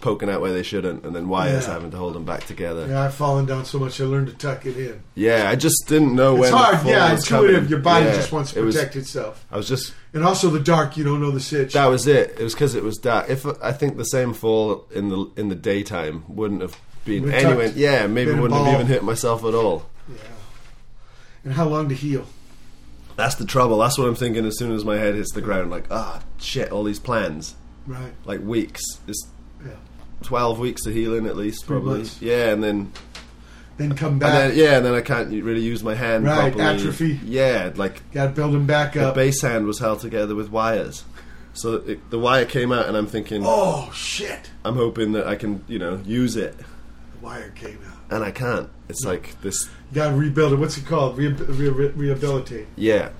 Speaker 2: poking out where they shouldn't, and then wires
Speaker 1: Yeah.
Speaker 2: having to hold them back together. Yeah,
Speaker 1: I've fallen down so much I learned to tuck it in.
Speaker 2: Yeah, I just didn't know
Speaker 1: It's
Speaker 2: when. the
Speaker 1: hard, yeah. Intuitive.
Speaker 2: coming.
Speaker 1: Your body
Speaker 2: Yeah,
Speaker 1: just wants to
Speaker 2: it was-
Speaker 1: protect itself,
Speaker 2: I was just
Speaker 1: and also the dark. You don't know the sitch.
Speaker 2: That was it. It was because it was dark. If I think the same fall in the in the daytime wouldn't have been
Speaker 1: Would've
Speaker 2: anyway.
Speaker 1: tucked-
Speaker 2: Yeah, maybe wouldn't have even hit myself at all.
Speaker 1: yeah. And how long to heal?
Speaker 2: That's the trouble. That's what I'm thinking. As soon as my head hits the ground, like ah shit, all these plans,
Speaker 1: Right.
Speaker 2: like weeks. It's. Twelve weeks of healing at least,
Speaker 1: Three
Speaker 2: probably.
Speaker 1: months.
Speaker 2: Yeah, and then
Speaker 1: Then come back.
Speaker 2: and then yeah, and then I can't really use my hand
Speaker 1: Right,
Speaker 2: properly.
Speaker 1: atrophy.
Speaker 2: Yeah, like
Speaker 1: Got to build them back
Speaker 2: the
Speaker 1: up.
Speaker 2: base hand was held together with wires. So it, the wire came out, and I'm thinking,
Speaker 1: Oh shit!
Speaker 2: I'm hoping that I can, you know, use it.
Speaker 1: The wire came out.
Speaker 2: and I can't. It's like this.
Speaker 1: You got to rebuild it. What's it called? Re- re- rehabilitate.
Speaker 2: Yeah.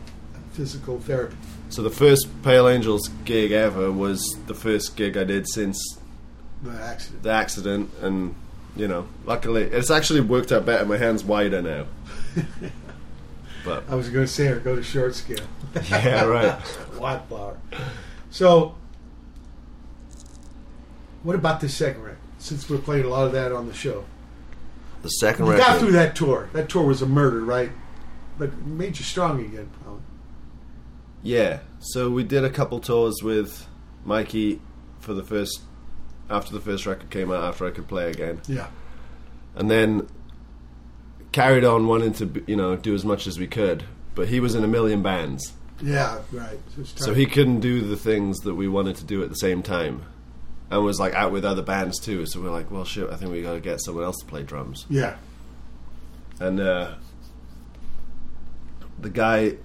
Speaker 1: Physical therapy.
Speaker 2: So the first Pale Angels gig ever was the first gig I did since
Speaker 1: The accident.
Speaker 2: the accident, and you know, luckily it's actually worked out better. My hand's wider now. but
Speaker 1: I was going to say, or go to short scale.
Speaker 2: yeah, right.
Speaker 1: Watt flower. So, what about the second record? Since we're playing a lot of that on the show,
Speaker 2: The second
Speaker 1: you
Speaker 2: record.
Speaker 1: got through that tour. That tour was a murder, right? But it made you strong again, probably.
Speaker 2: Yeah. So we did a couple tours with Mikey for the first after the first record came out. After I could play again.
Speaker 1: Yeah.
Speaker 2: and then carried on wanting to you know do as much as we could but he was in a million bands
Speaker 1: Yeah. Right.
Speaker 2: so he couldn't do the things that we wanted to do at the same time and was like out with other bands too so we're like well shit i think we got to get someone else to play drums
Speaker 1: Yeah.
Speaker 2: and uh, the guy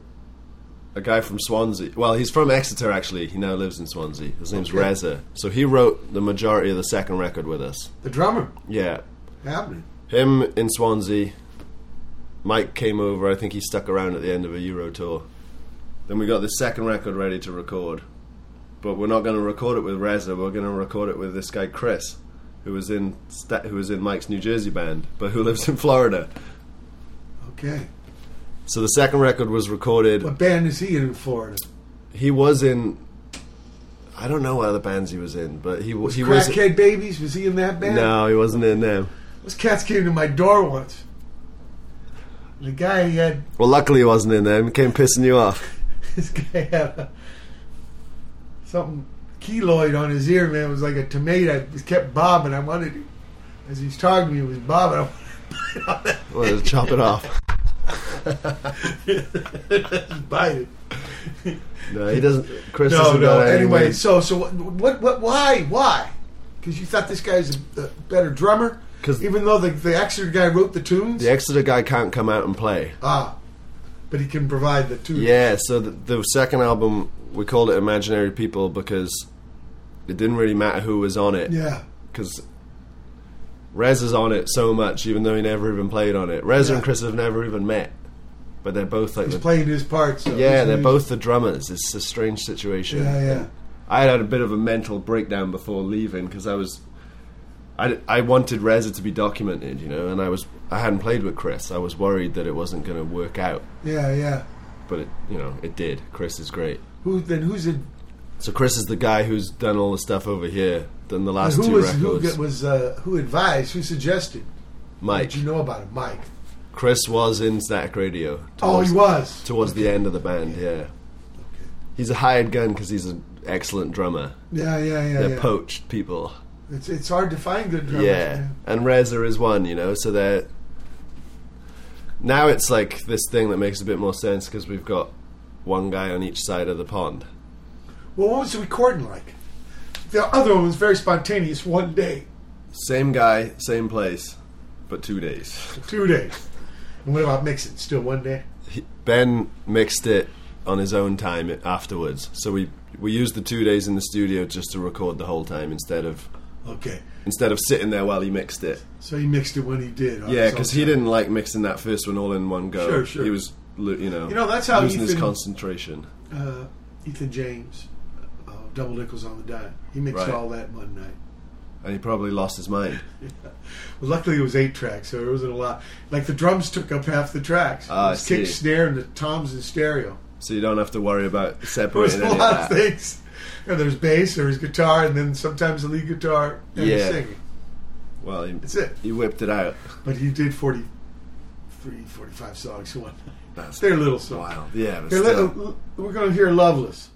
Speaker 2: a guy from Swansea well he's from Exeter actually he now lives in Swansea his name's
Speaker 1: Okay.
Speaker 2: Reza so he wrote the majority of the second record with us
Speaker 1: The drummer
Speaker 2: yeah
Speaker 1: happening.
Speaker 2: him in Swansea. Mike came over. I think he stuck around at the end of a Euro tour. Then we got the second record ready to record, but we're not going to record it with Reza. We're going to record it with this guy Chris, who was in who was in Mike's New Jersey band, but who lives in Florida.
Speaker 1: Okay.
Speaker 2: So the second record was recorded.
Speaker 1: What band is he in Florida?
Speaker 2: He was in. I don't know what other bands he was in, but he
Speaker 1: Was
Speaker 2: he was.
Speaker 1: Crackhead Babies? Was he in that band?
Speaker 2: No, he wasn't in them.
Speaker 1: Those cats came to my door once. The guy he had
Speaker 2: Well, luckily he wasn't in them. He came pissing you off.
Speaker 1: this guy had a, something keloid on his ear, man. It was like a tomato. It kept bobbing. I wanted to, as he's talking to me, it was bobbing. I Wanted
Speaker 2: to chop it off.
Speaker 1: it.
Speaker 2: No, he doesn't. Chris
Speaker 1: No,
Speaker 2: doesn't
Speaker 1: no. Anyway, so so what, what? What? Why? Why? because you thought this guy's a, a better drummer.
Speaker 2: Because
Speaker 1: even though the the Exeter guy wrote the tunes,
Speaker 2: The Exeter guy can't come out and play.
Speaker 1: ah, but he can provide the tunes.
Speaker 2: Yeah, so the, the second album we called it Imaginary People because it didn't really matter who was on it.
Speaker 1: yeah,
Speaker 2: because Rez is on it so much, even though he never even played on it. Rez
Speaker 1: Yeah.
Speaker 2: and Chris have never even met, but they're both like
Speaker 1: he's
Speaker 2: the,
Speaker 1: playing his part. So
Speaker 2: yeah, they're both the drummers. It's a strange situation.
Speaker 1: Yeah, yeah.
Speaker 2: I had a bit of a mental breakdown before leaving because I was. I, I wanted Reza to be documented, you know, and I was I hadn't played with Chris. I was worried that it wasn't going to work out,
Speaker 1: Yeah, yeah.
Speaker 2: but it you know it did. Chris is great.
Speaker 1: Who then? Who's in?
Speaker 2: So Chris is the guy who's done all the stuff over here, done the last
Speaker 1: who
Speaker 2: two
Speaker 1: was who
Speaker 2: records.
Speaker 1: get- was uh, who advised? Who suggested?
Speaker 2: Mike.
Speaker 1: did you know about him, Mike?
Speaker 2: Chris was in Static Radio.
Speaker 1: Oh, he was.
Speaker 2: towards the end of the band. Yeah, he's a hired gun because he's an excellent drummer.
Speaker 1: Yeah, yeah, yeah.
Speaker 2: They're
Speaker 1: yeah.
Speaker 2: poached people.
Speaker 1: It's it's hard to find good drummers.
Speaker 2: yeah,
Speaker 1: man.
Speaker 2: and Reza is one. You know, so they're now it's like this thing that makes a bit more sense because we've got one guy on each side of the pond.
Speaker 1: Well, what was the recording like? The other one was very spontaneous. One day,
Speaker 2: Same guy, same place, but two days.
Speaker 1: two days. And what about mixing? Still one day.
Speaker 2: He- Ben mixed it on his own time afterwards, so we we used the two days in the studio just to record the whole time instead of
Speaker 1: Okay.
Speaker 2: instead of sitting there while he mixed it.
Speaker 1: So he mixed it when he did. on
Speaker 2: Yeah,
Speaker 1: his
Speaker 2: because he
Speaker 1: time.
Speaker 2: didn't like mixing that first one all in one go.
Speaker 1: Sure, sure.
Speaker 2: He was, lo- you know,
Speaker 1: You know, that's how
Speaker 2: losing his
Speaker 1: Ethan-
Speaker 2: concentration.
Speaker 1: Uh, Ethan James, Double Nickels on the Dime. He mixed
Speaker 2: Right.
Speaker 1: all that one night.
Speaker 2: And he probably lost his mind.
Speaker 1: Well, luckily it was eight tracks, so it wasn't a lot. Like the drums took up half the tracks.
Speaker 2: Ah,
Speaker 1: it was kick, snare, and the toms and stereo.
Speaker 2: So you don't have to worry about separating
Speaker 1: a lot
Speaker 2: of
Speaker 1: of things. And there's bass, there's guitar, and then sometimes the lead guitar and
Speaker 2: Yeah.
Speaker 1: singing.
Speaker 2: Well, he,
Speaker 1: That's it.
Speaker 2: he whipped it out.
Speaker 1: But he did 43, 45 songs one night.
Speaker 2: That's
Speaker 1: They're little songs.
Speaker 2: wild. Yeah, but still.
Speaker 1: we're going to hear Loveless.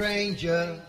Speaker 6: Stranger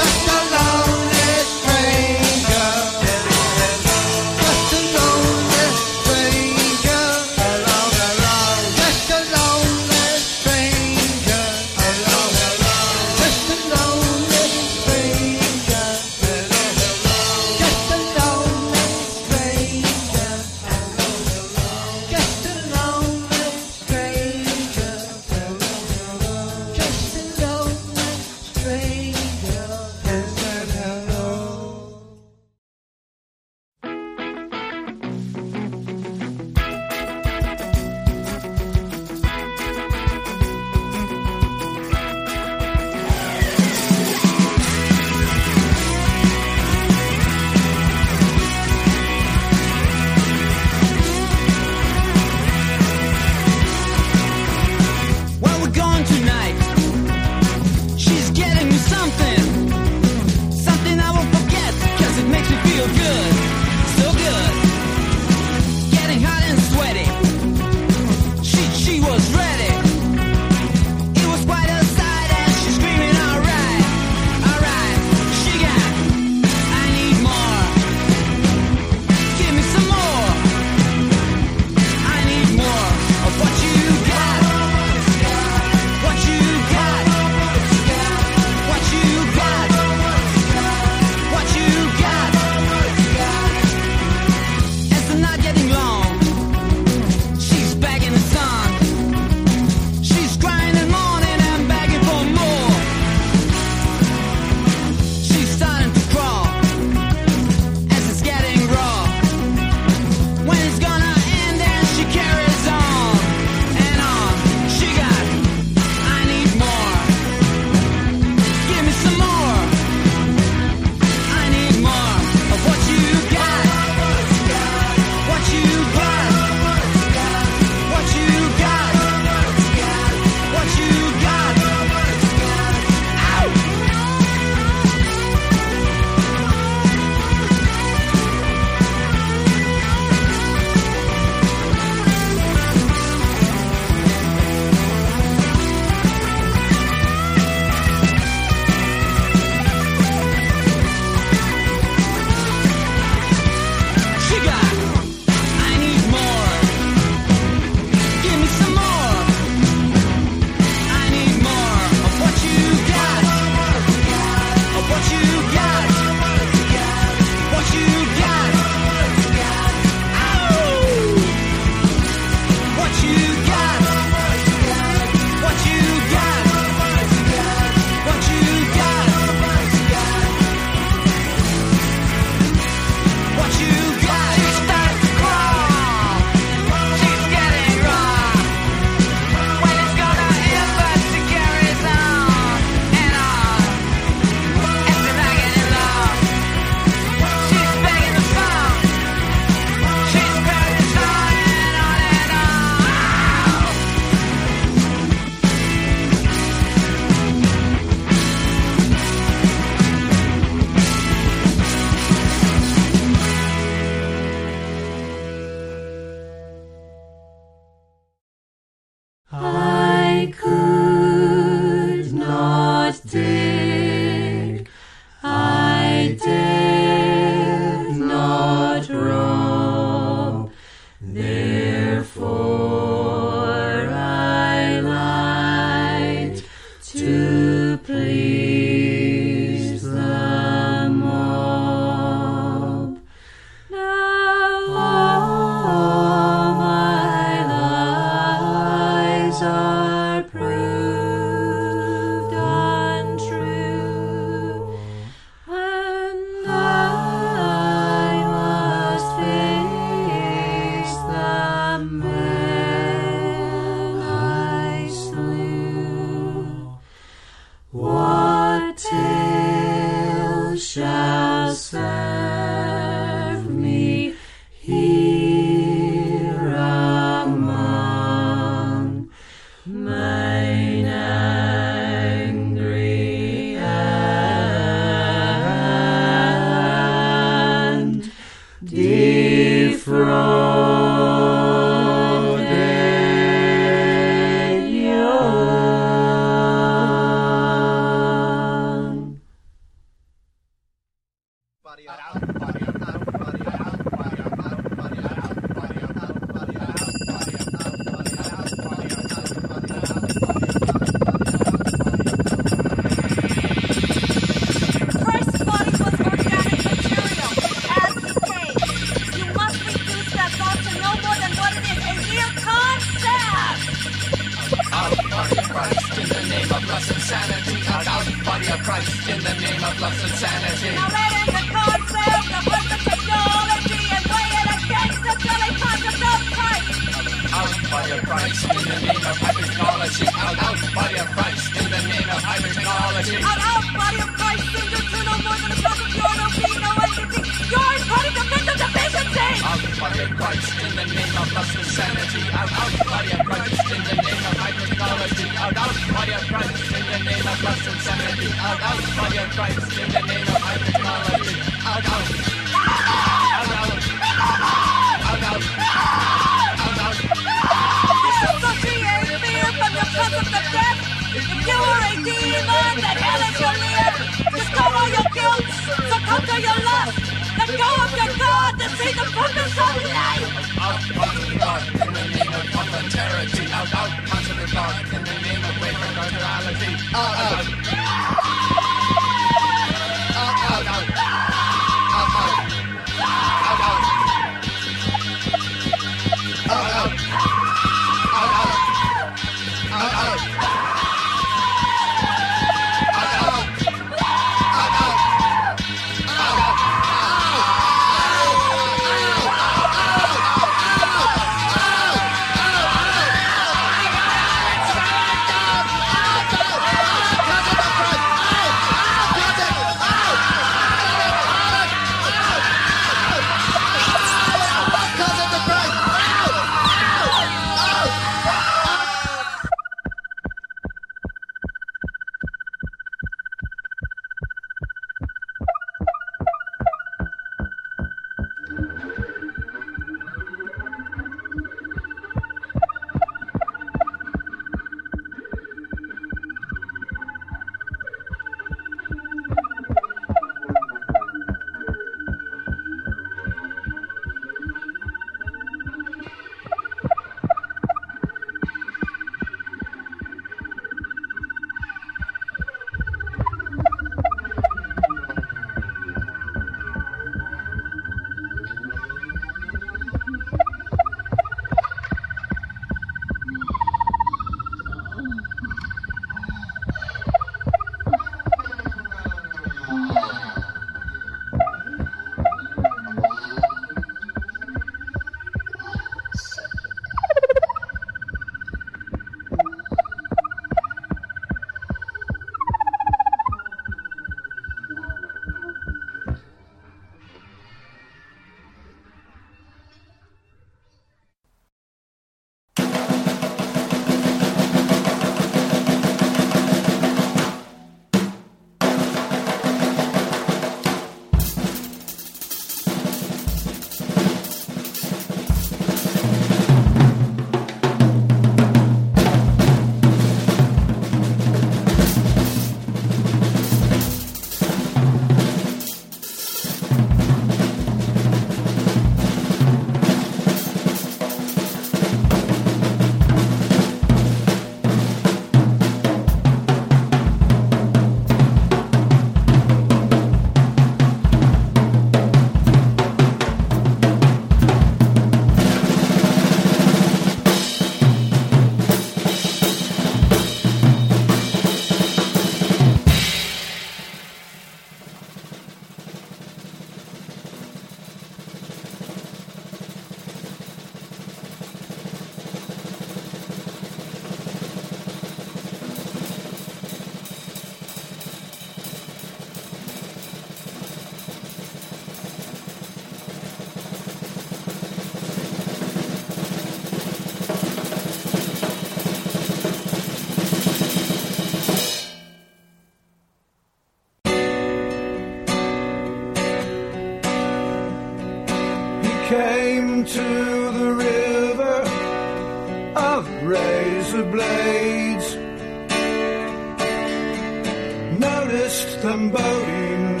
Speaker 6: Them boating,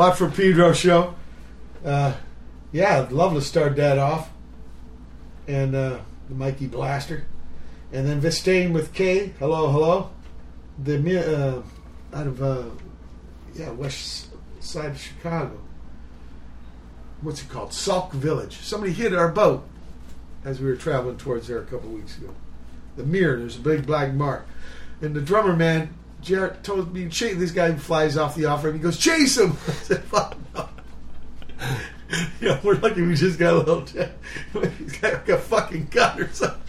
Speaker 6: Watt from
Speaker 1: Pedro show. Uh, yeah, I'd love to start that off. And uh, the Mikey Blaster. And then Vistane with K. Hello, hello. The uh, out of uh, yeah west side of Chicago. What's it called? Sauk Village. Somebody hit our boat as we were traveling towards there a couple weeks ago. the mirror. There's a big black mark. And the drummer man, Told me, chase this guy flies off the off ramp. He goes, chase him. I said, fuck no. yeah, we're lucky we just got a little. He's got like a fucking gun or something.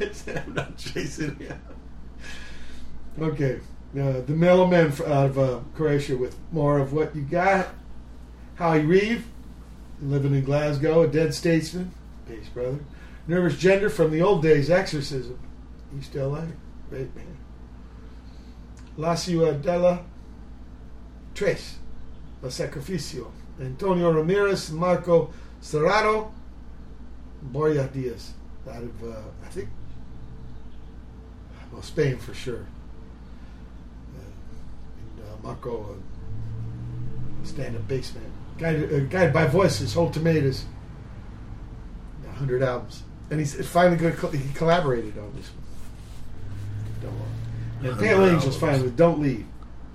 Speaker 1: I said, I'm not chasing him. Okay, uh, the Melomen out of uh, Croatia with more of what you got. Howie Reeve, living in Glasgow, a dead statesman, peace brother. Nervous gender from the old days, exorcism, East LA, great man. La Ciudadela, Tres, La Sacrificio, Antonio Ramirez, Marco Serrato, Borja Diaz, out of uh, I think, well Spain for sure. Uh, and uh, Marco, uh, stand-up bass man, guided, uh, guided by voices, whole tomatoes, hundred albums, and he's finally good. He collaborated on this one. Don't worry. And Pale Angels
Speaker 2: albums.
Speaker 1: finally with Don't Leave.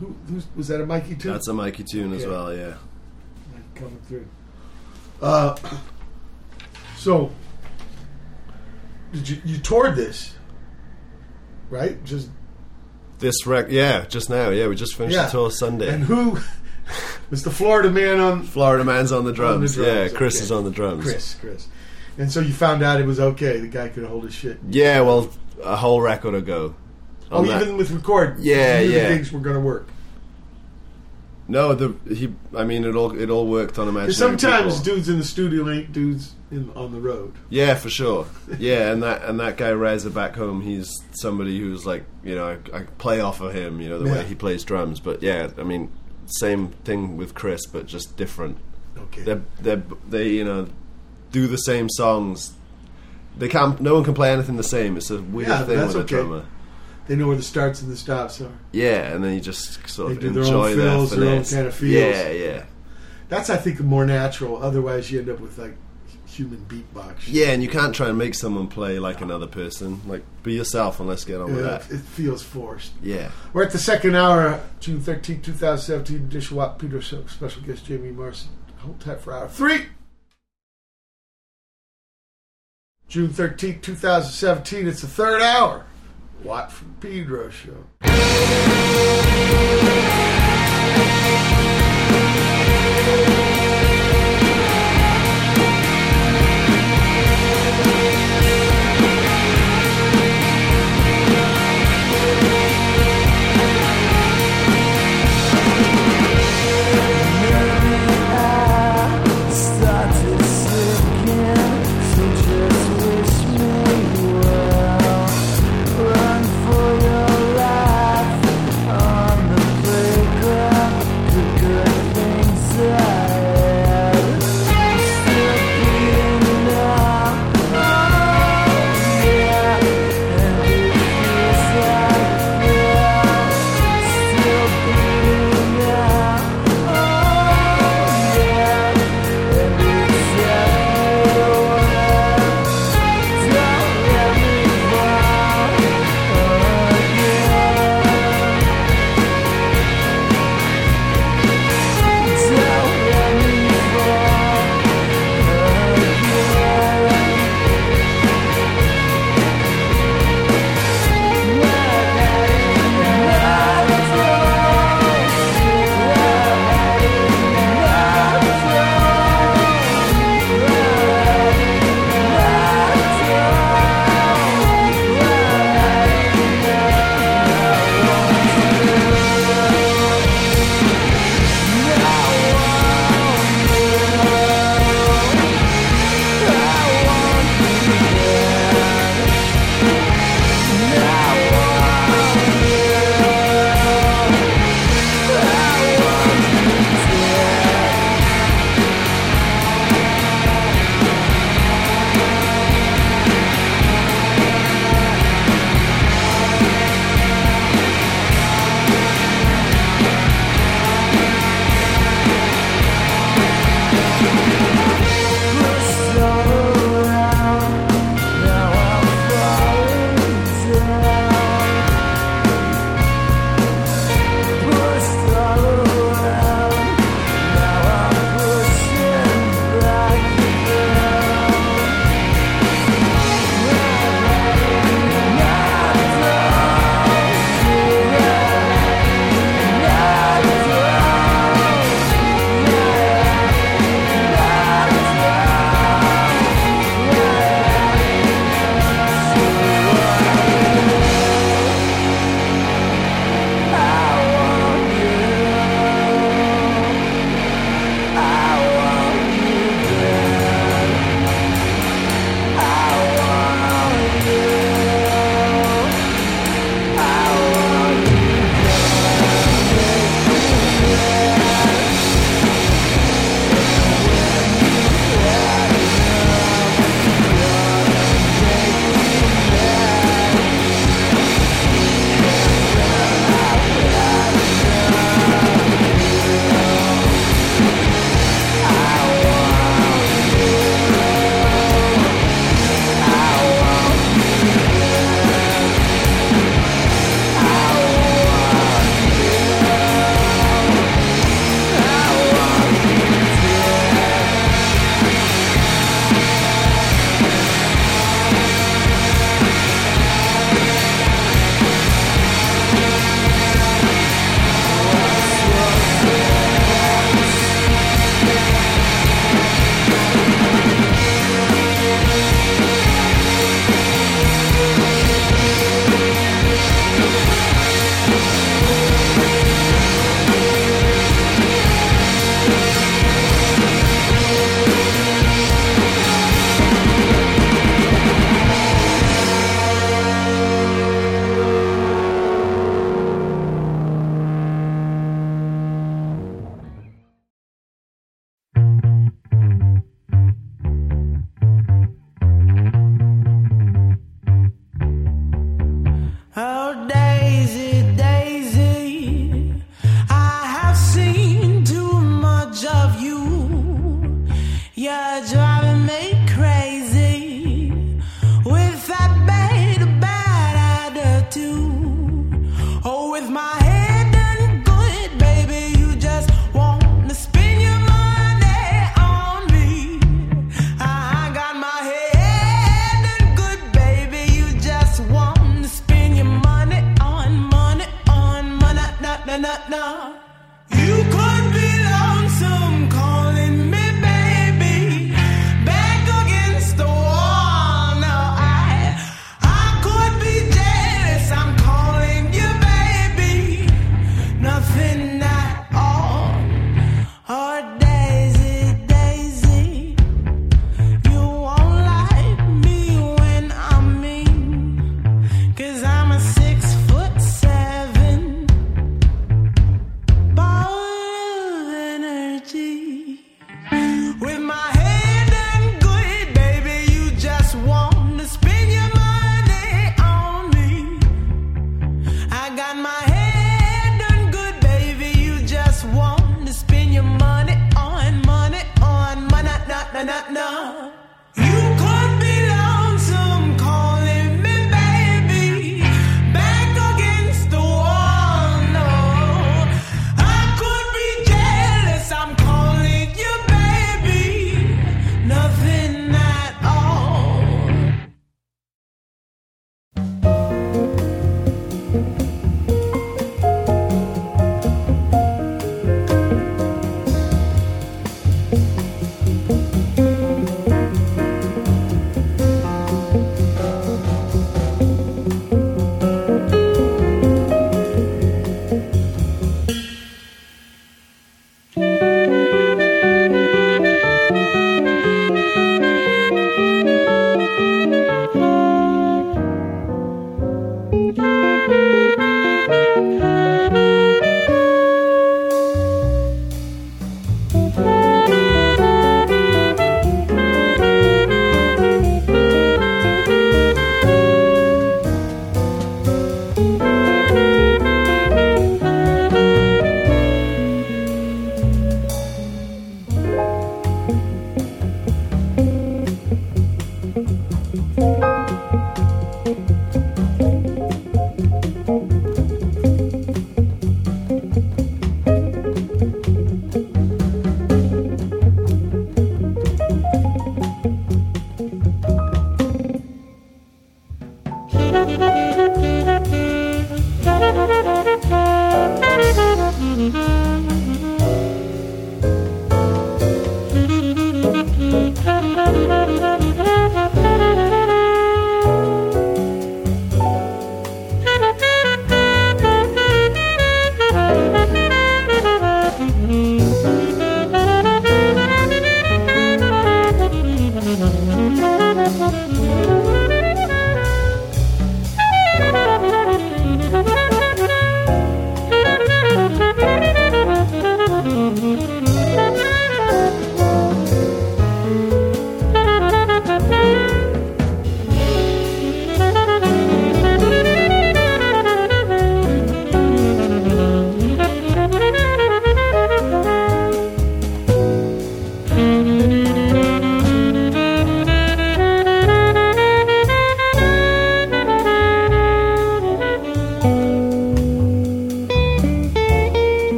Speaker 1: Who, who's, was that a Mikey tune?
Speaker 2: That's a Mikey tune as well, yeah.
Speaker 1: coming through. Uh, so, did you you toured this, right? Just
Speaker 2: This rec, yeah, just now, yeah, we just finished
Speaker 1: yeah.
Speaker 2: the tour Sunday.
Speaker 1: And who was the Florida man on?
Speaker 2: Florida man's on the drums.
Speaker 1: on the drums,
Speaker 2: Yeah, Chris
Speaker 1: okay.
Speaker 2: is on the drums.
Speaker 1: Chris, Chris. And so you found out it was okay. The guy could hold his shit.
Speaker 2: Yeah, well, a whole record ago.
Speaker 1: Oh,
Speaker 2: On that-
Speaker 1: even with record.
Speaker 2: Yeah, yeah.
Speaker 1: Things were going to work.
Speaker 2: No, the he. I mean, it all it all worked on imaginary.
Speaker 1: Sometimes
Speaker 2: people.
Speaker 1: dudes in the studio ain't dudes in, on the road.
Speaker 2: Yeah, for sure. Yeah, and that and that guy Reza back home, he's somebody who's like, you know, I, I play off of him, you know, the
Speaker 1: Yeah.
Speaker 2: way he plays drums. But yeah, I mean, same thing with Chris, but just different.
Speaker 1: Okay.
Speaker 2: They they they you know do the same songs. They can't. No one can play anything the same. It's a weird
Speaker 1: Yeah,
Speaker 2: thing with a drummer.
Speaker 1: They know where the starts and the stops are.
Speaker 2: Yeah, and then you just sort
Speaker 1: They
Speaker 2: of
Speaker 1: do their own
Speaker 2: enjoy their,
Speaker 1: fills, their own kind of feels.
Speaker 2: Yeah, yeah,
Speaker 1: That's, I think, more natural. Otherwise, you end up with like human beatbox. shit.
Speaker 2: yeah. And you can't try and make someone play like another person. Like, be yourself and let's get on with that.
Speaker 1: it feels forced.
Speaker 2: Yeah.
Speaker 1: We're at the second hour, June 13, 2017. Dishwap Peter Show, special guest Jamie Marson. Hold tight for hour three. June 13, 2017. It's the third hour. Watt from Pedro Show.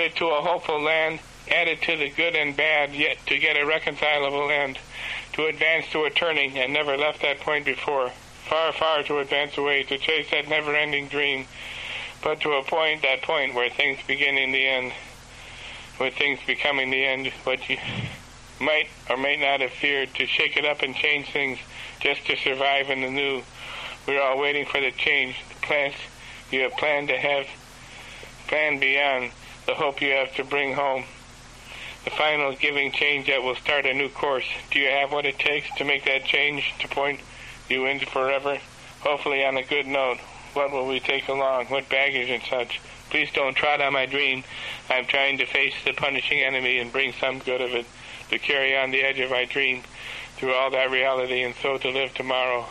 Speaker 7: Charted to a hopeful land, added to the good and bad, yet to get a reconcilable end, to advance to a turning, and never left that point before. Far, far to advance away, to chase that never-ending dream, but to a point, that point where things begin in the end, where things becoming the end, what you might or may not have feared, to shake it up and change things just to survive in the new. We're all waiting for the change, the plans you have planned to have, planned beyond the hope you have to bring home. The final giving change that will start a new course. Do you have what it takes to make that change to point you into forever? Hopefully on a good note. What will we take along? What baggage and such? Please don't trot on my dream. I'm trying to face the punishing enemy and bring some good of it. To carry on the edge of my dream through all that reality and so to live tomorrow.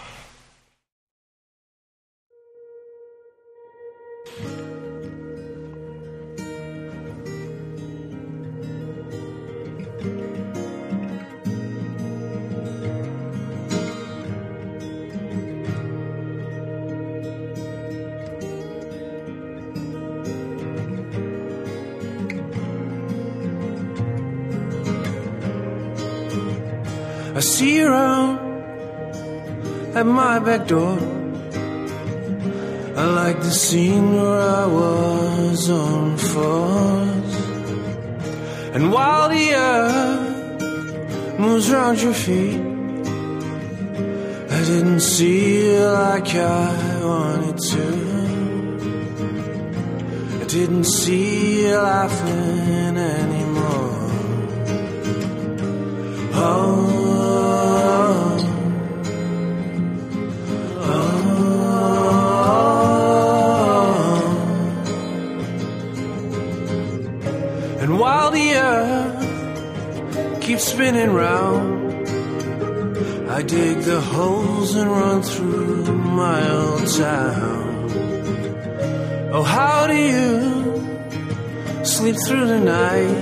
Speaker 6: See around at my back door. I like the scene where I was on fours. And while the earth moves around your feet, I didn't see you like I wanted to. I didn't see you laughing anymore. Oh. While the earth keeps spinning round, I dig the holes and run through my old town. Oh, how do you sleep through the night?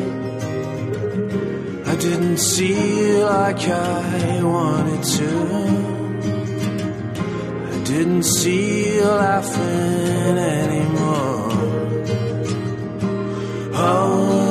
Speaker 6: I didn't see like I wanted to. I didn't see laughing anymore. Oh.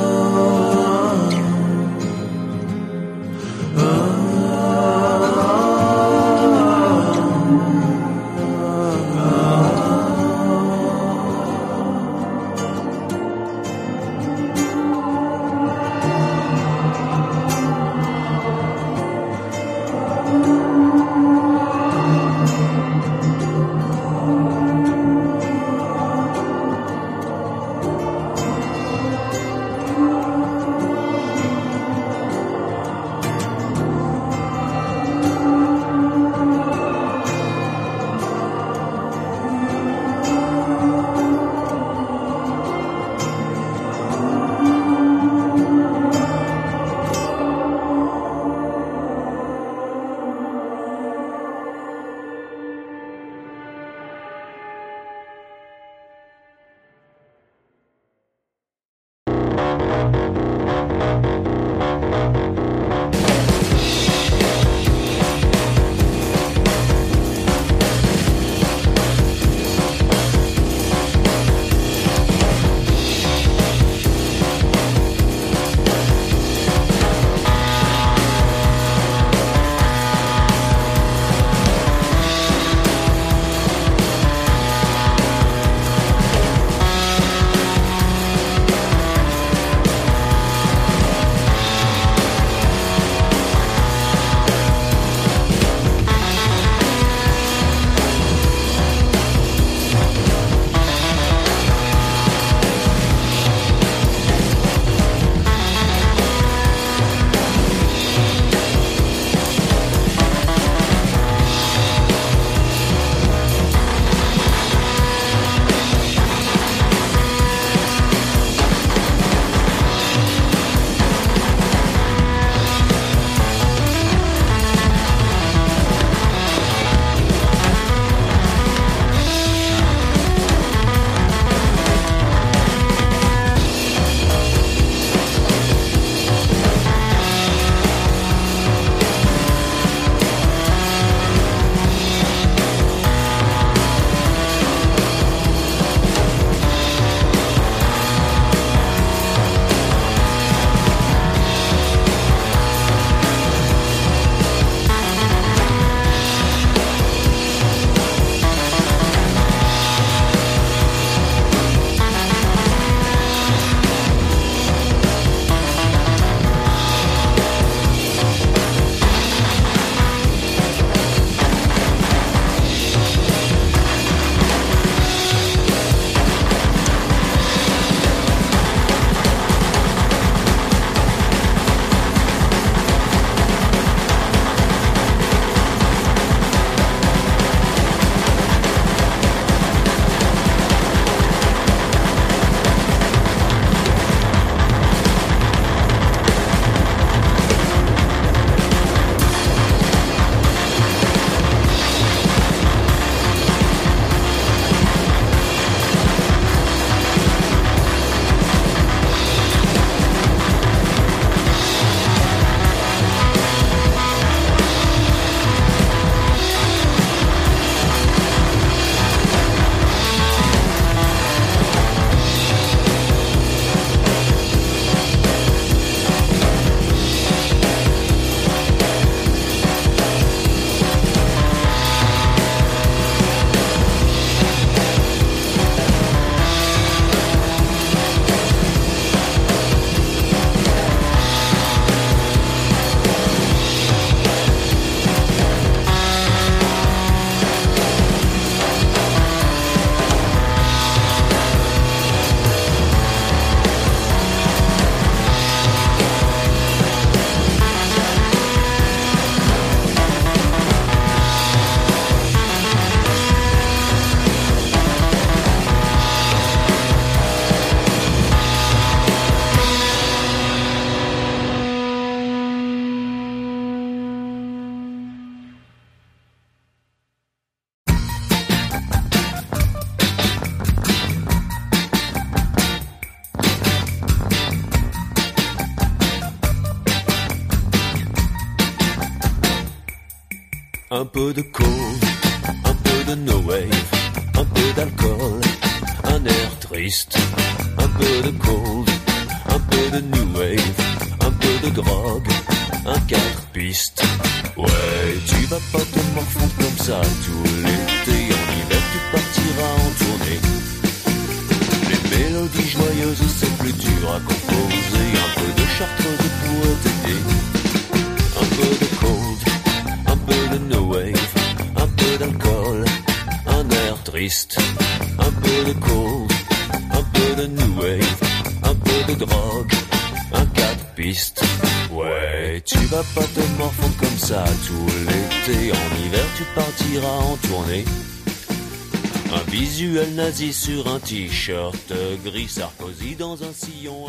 Speaker 6: Un peu de nazi sur un t-shirt gris, Sarkozy dans un sillon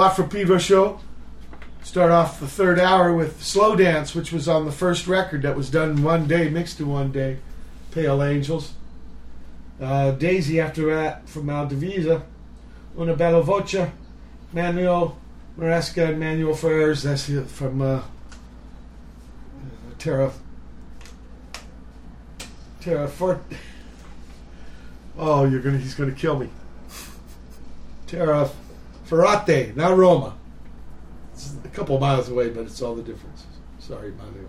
Speaker 1: Watt from Pedro show. Start off the third hour with Slow Dance, which was on the first record that was done one day, mixed in one day. Pale Angels. Uh, Daisy after that from Mal Devisa. Una Bella Voce. Manlio Maresca and Manual for Errors. That's from uh, Terra. Terra Fort. Oh, you're gonna. He's gonna kill me. Terra Ferrate, not Roma. It's a couple miles away, but it's all the difference. Sorry, Manuel.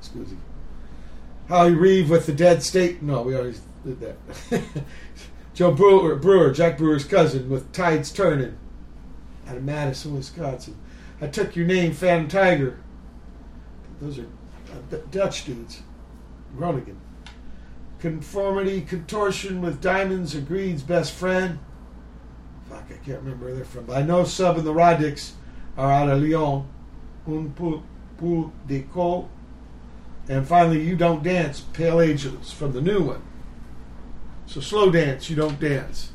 Speaker 1: Scusi. Howie Reeve with the Dead State. No, we already did that. Joe Brewer, Brewer, Jack Brewer's cousin, with Tides Turning out of Madison, Wisconsin. I took your name, Phantom Tiger. Those are uh, D- Dutch dudes. Groningen. Conformity, contortion with diamonds are Greed's best friend. I can't remember where they're from. But I know Seb and the Rhaa Dicks are out of Lyon. Un peu, peu de co. And finally, You Don't Dance, Pale Angels from the new one. So slow dance, you don't dance.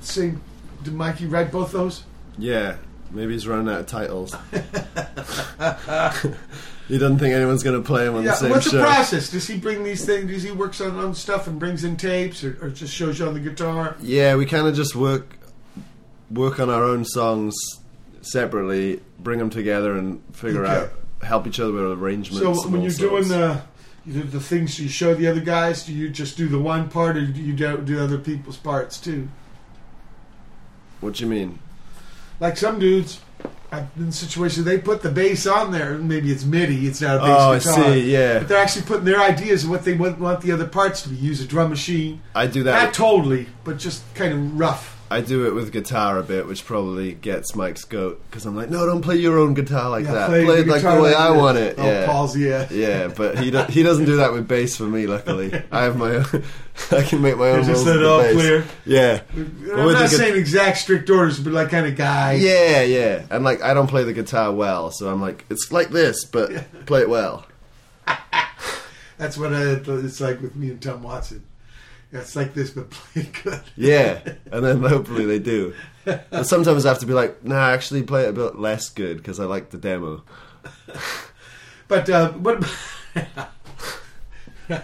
Speaker 1: Sing, did Mikey write both those?
Speaker 2: Yeah, maybe he's running out of titles. he doesn't think anyone's going to play him on
Speaker 1: Yeah,
Speaker 2: the same
Speaker 1: what's
Speaker 2: show.
Speaker 1: What's the process? Does he bring these things? Does he works on, on stuff and brings in tapes, or, or just shows you on the guitar?
Speaker 2: Yeah, we kind of just work work on our own songs separately, bring them together, and figure
Speaker 1: Okay.
Speaker 2: out help each other with arrangements.
Speaker 1: So when you're doing
Speaker 2: sorts.
Speaker 1: the you do the things you show the other guys, do you just do the one part, or do you do, do other people's parts too?
Speaker 2: what do you mean?
Speaker 1: Like some dudes, I've been in situations they put the bass on there. Maybe it's MIDI, it's not a bass
Speaker 2: Oh, I see, yeah.
Speaker 1: but they're actually putting their ideas of what they want, want the other parts to be. Use a drum machine.
Speaker 2: I do that.
Speaker 1: Not totally, but just kind of rough.
Speaker 2: I do it with guitar a bit, which probably gets Mike's goat because I'm like, no, don't play your own guitar like
Speaker 1: Yeah,
Speaker 2: that.
Speaker 1: play
Speaker 2: Play, it like the way
Speaker 1: like
Speaker 2: I
Speaker 1: this.
Speaker 2: want it.
Speaker 1: Oh,
Speaker 2: yeah,
Speaker 1: Paul's, yeah.
Speaker 2: yeah. But he do, he doesn't do that with bass for me. Luckily, I have my own. I can make my own
Speaker 1: just let it all
Speaker 2: bass.
Speaker 1: clear.
Speaker 2: Yeah,
Speaker 1: I'm
Speaker 2: But
Speaker 1: not
Speaker 2: with the gu-
Speaker 1: saying exact strict orders, but like kind of guy.
Speaker 2: Yeah, yeah. And like I don't play the guitar well, so I'm like, it's like this, but play it well.
Speaker 1: That's what I, it's like with me and Tom Watson. Yeah, it's like this, but play it good.
Speaker 2: Yeah, and then hopefully they do. But sometimes I have to be like, nah, actually play it a bit less good because I like the demo.
Speaker 1: But uh, what?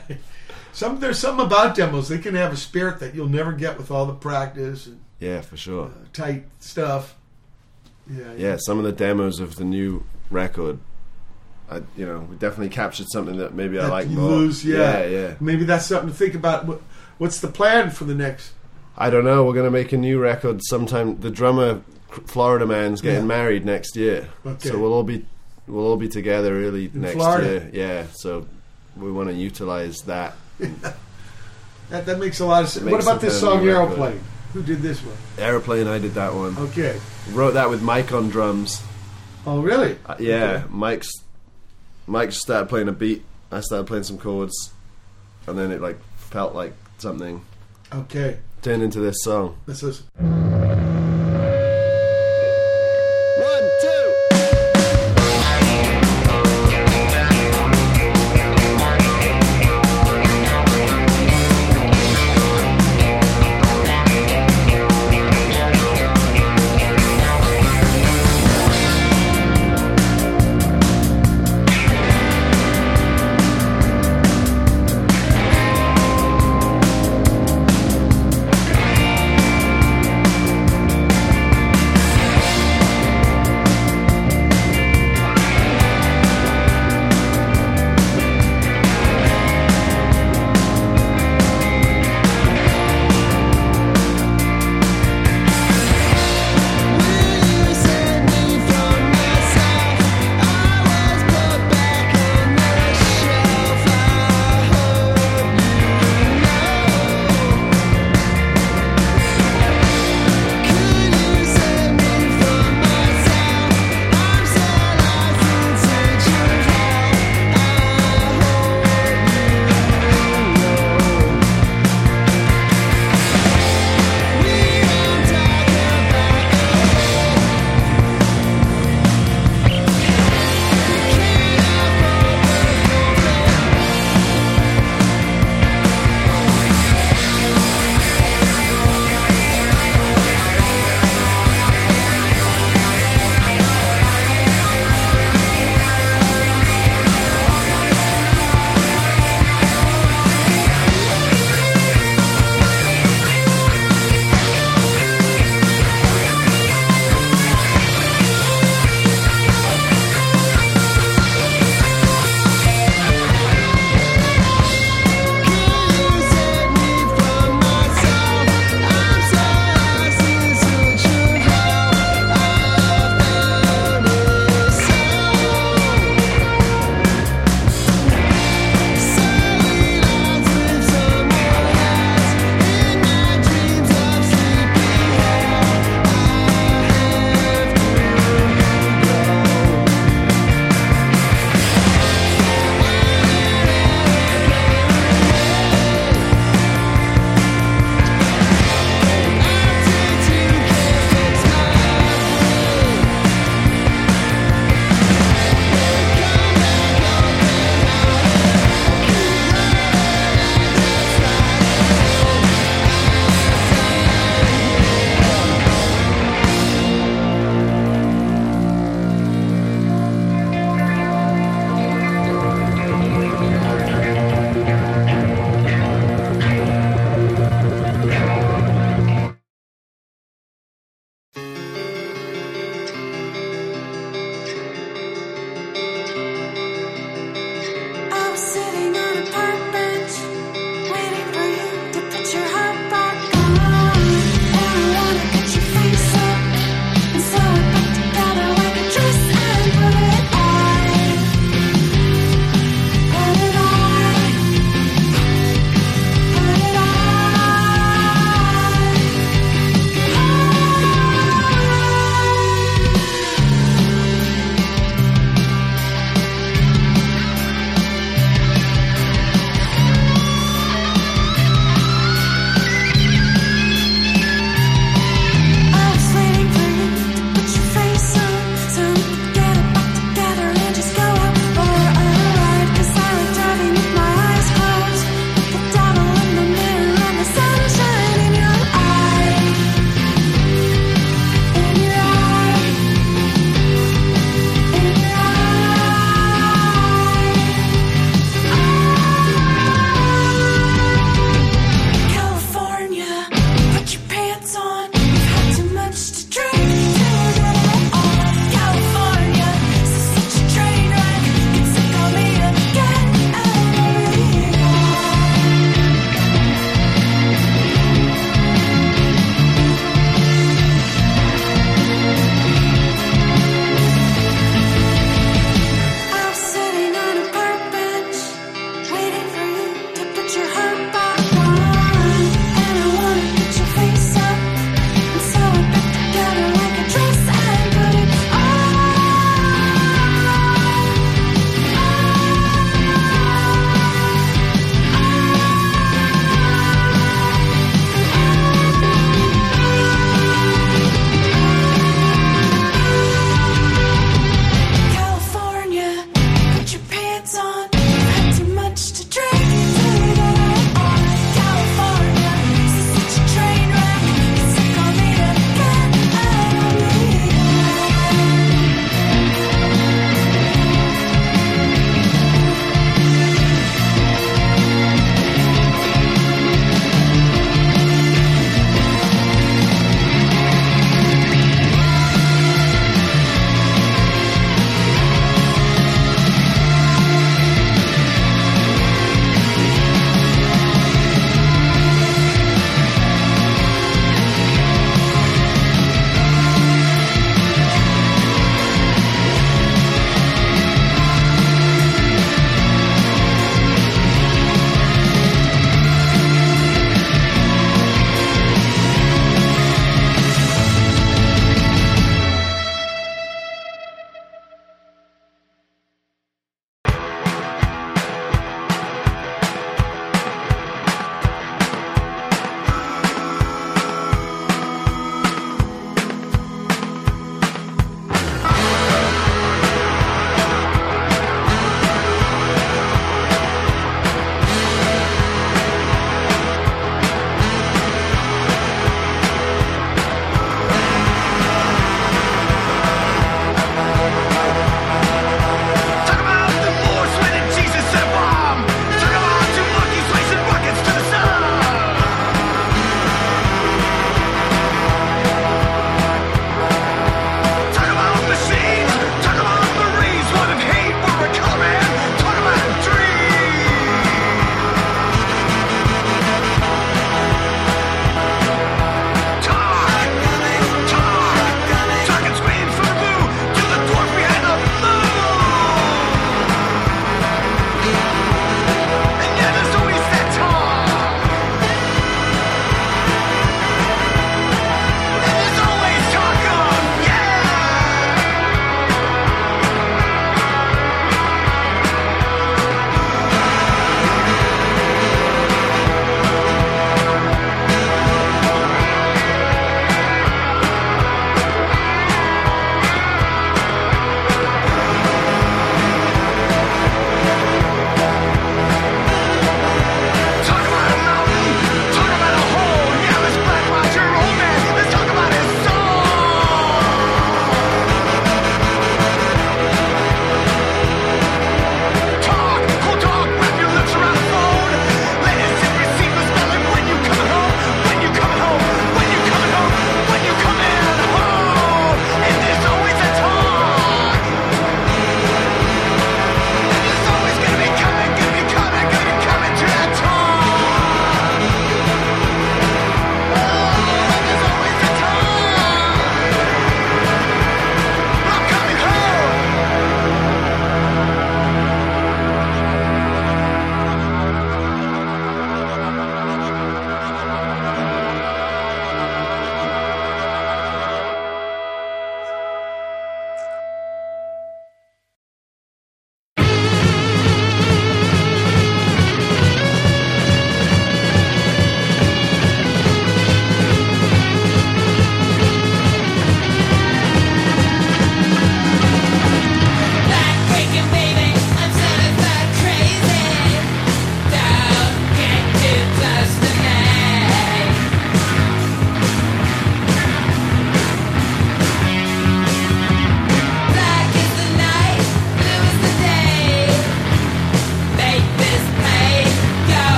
Speaker 1: some there's something about demos. They can have a spirit that you'll never get with all the practice and
Speaker 2: Yeah, for sure.
Speaker 1: tight stuff. Yeah,
Speaker 2: Yeah, some of the demos of the new record, I you know, we definitely captured something that maybe I like
Speaker 1: you
Speaker 2: more.
Speaker 1: lose. Yeah.
Speaker 2: yeah, yeah.
Speaker 1: Maybe that's something to think about. What, what's the plan for the next?
Speaker 2: I don't know. We're gonna make a new record sometime. The drummer, Florida man's getting
Speaker 1: Yeah.
Speaker 2: married next year,
Speaker 1: Okay.
Speaker 2: so we'll all be we'll all be together early
Speaker 1: In
Speaker 2: next
Speaker 1: Florida?
Speaker 2: year. Yeah, so we want to utilize that.
Speaker 1: That, that makes a lot of sense. What about this song Aeroplane? Who did this one?
Speaker 2: Aeroplane, I did that one.
Speaker 1: Okay.
Speaker 2: Wrote that with Mike on drums.
Speaker 1: Oh, really?
Speaker 2: Uh, yeah,
Speaker 1: Okay.
Speaker 2: Mike's Mike started playing a beat. I started playing some chords, and then it like felt like something.
Speaker 1: Okay.
Speaker 2: Turned into this song.
Speaker 1: Let's listen.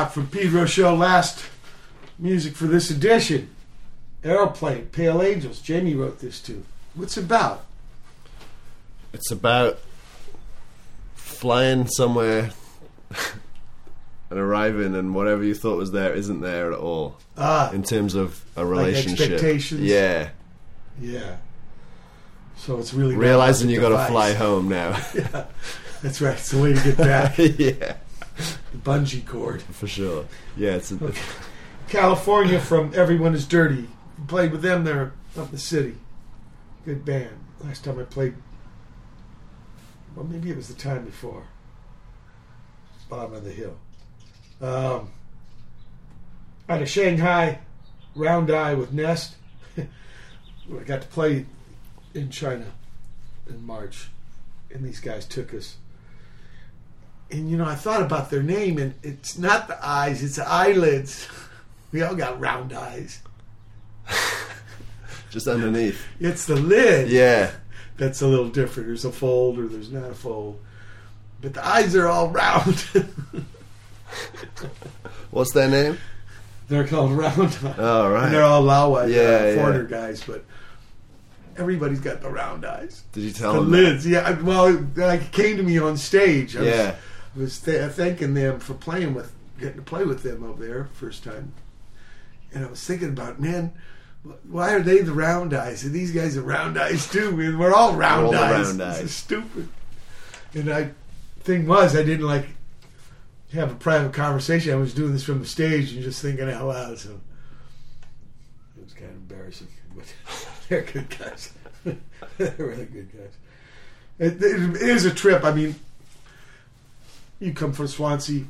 Speaker 1: Watt from Pedro Show. Last music for this edition. Aeroplane, Pale Angels. Jamie wrote this too. What's it about?
Speaker 2: It's about flying somewhere and arriving, and whatever you thought was there isn't there at all.
Speaker 1: Ah.
Speaker 2: in terms of a
Speaker 1: Like
Speaker 2: relationship.
Speaker 1: expectations?
Speaker 2: Yeah,
Speaker 1: Yeah. So it's really
Speaker 2: realizing you got to fly home now.
Speaker 1: yeah, that's right. It's the way to get back.
Speaker 2: yeah,
Speaker 1: the bungee cord.
Speaker 2: for sure. Yeah, it's a,
Speaker 1: California from Everyone Is Dirty. Played with them there up the city. Good band. Last time I played, well, maybe it was the time before. Bottom of the hill. Um, out of Shanghai, Round Eye with Nest. I got to play in China in March, and these guys took us. And you know, I thought about their name, and it's not the eyes; it's the eyelids. We all got round eyes.
Speaker 2: just underneath.
Speaker 1: It's the lid.
Speaker 2: Yeah,
Speaker 1: That's a little different. There's a fold or there's not a fold. But the eyes are all round.
Speaker 2: what's their name?
Speaker 1: they're called round eyes.
Speaker 2: Oh, right.
Speaker 1: And they're all laowai,
Speaker 2: Yeah, yeah.
Speaker 1: foreigner guys, but everybody's got the round eyes.
Speaker 2: Did you tell
Speaker 1: the
Speaker 2: them?
Speaker 1: The lids, yeah. Well, it like, came to me on stage. I
Speaker 2: Yeah.
Speaker 1: was, was th- thanking them for playing with, getting to play with them over there first time. And I was thinking about, man, why are they the round eyes? And these guys are round eyes too. Man, we're all round
Speaker 2: We're all
Speaker 1: eyes.
Speaker 2: round
Speaker 1: This
Speaker 2: eyes.
Speaker 1: is stupid. And I, thing was, I didn't like have a private conversation. I was doing this from the stage and just thinking out loud. So it was kind of embarrassing, but they're good guys. they're really good guys. It, it, it is a trip. I mean, you come from Swansea,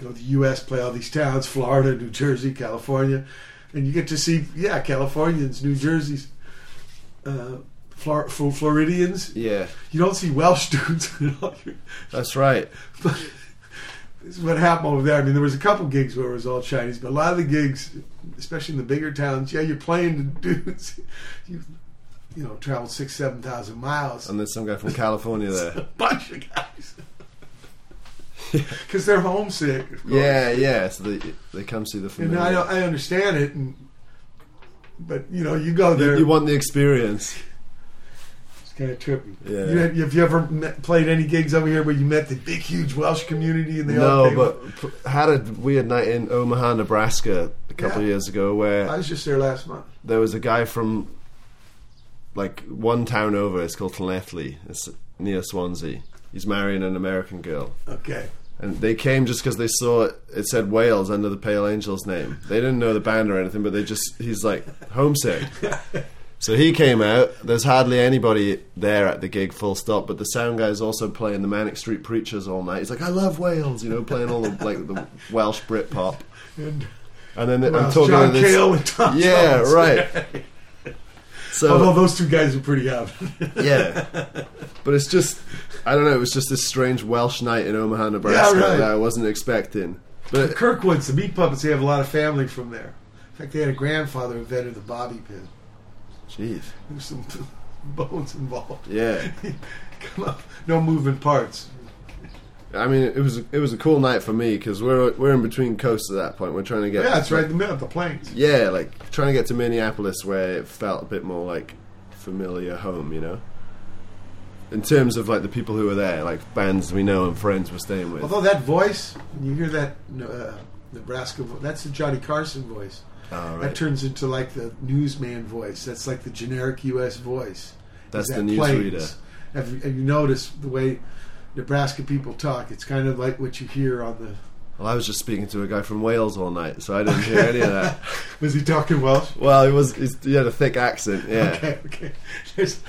Speaker 1: go to the U.S., play all these towns: Florida, New Jersey, California, and you get to see, yeah, Californians, New Jerseys, uh, Flor- Fl- Floridians.
Speaker 2: Yeah,
Speaker 1: You don't see Welsh dudes.
Speaker 2: that's right.
Speaker 1: But this is what happened over there. I mean, there was a couple gigs where it was all Chinese, but a lot of the gigs, especially in the bigger towns, yeah, you're playing to dudes. You, you know, traveled six, seven thousand miles.
Speaker 2: And there's some guy from California there.
Speaker 1: a bunch of guys. Because they're homesick. of course.
Speaker 2: Yeah, yeah. So they they come see the
Speaker 1: And. I, I understand it, and but you know, you go there.
Speaker 2: you, you want the experience.
Speaker 1: it's kind of trippy.
Speaker 2: Yeah.
Speaker 1: You, have, have you ever met, played any gigs over here where you met the big, huge Welsh community and they
Speaker 2: No,
Speaker 1: came
Speaker 2: but had a weird night in Omaha, Nebraska, a couple
Speaker 1: Yeah.
Speaker 2: of years ago, where
Speaker 1: I was just there last month.
Speaker 2: there was a guy from like one town over. It's called Llanelli. It's near Swansea. He's marrying an American girl.
Speaker 1: Okay.
Speaker 2: And they came just because they saw it, it said Wales under the Pale Angels name. They didn't know the band or anything, but they just, he's like, homesick. so he came out. There's hardly anybody there at the gig, full stop, but the sound guy's also playing the Manic Street Preachers all night. He's like, I love Wales, you know, playing all the, like, the Welsh Brit pop.
Speaker 1: And
Speaker 2: And then
Speaker 1: Well,
Speaker 2: I'm talking
Speaker 1: John
Speaker 2: to this.
Speaker 1: Cale and Tom
Speaker 2: yeah,
Speaker 1: Jones.
Speaker 2: right. So
Speaker 1: Although those two guys are pretty out.
Speaker 2: yeah, but it's just I don't know. It was just this strange Welsh night in Omaha, Nebraska
Speaker 1: right.
Speaker 2: that I wasn't expecting.
Speaker 1: the
Speaker 2: But
Speaker 1: Kirkwoods, the Meat Puppets, they have a lot of family from there. In fact, they had a grandfather who invented the bobby pin.
Speaker 2: jeez,
Speaker 1: There's some bones involved.
Speaker 2: yeah.
Speaker 1: Come up, no moving parts.
Speaker 2: I mean, it was it was a cool night for me because we're we're in between coasts at that point. We're trying to get
Speaker 1: Yeah, it's right in the middle of the plains.
Speaker 2: Yeah, like trying to get to Minneapolis where it felt a bit more like familiar home, you know. In terms of like the people who were there, like bands we know and friends we're staying with.
Speaker 1: Although that voice, when you hear that uh, Nebraska voice, that's the Johnny Carson voice.
Speaker 2: Oh,
Speaker 1: That turns into like the newsman voice. That's like the generic U.S. voice.
Speaker 2: That's
Speaker 1: Is
Speaker 2: the
Speaker 1: that
Speaker 2: newsreader.
Speaker 1: plains. Have you, have you noticed the way Nebraska people talk? It's kind of like what you hear on the.
Speaker 2: Well, I was just speaking to a guy from Wales all night, so I didn't hear any of that.
Speaker 1: Was he talking Welsh?
Speaker 2: Well, he was. He had a thick accent. Yeah.
Speaker 1: Okay, okay. There's,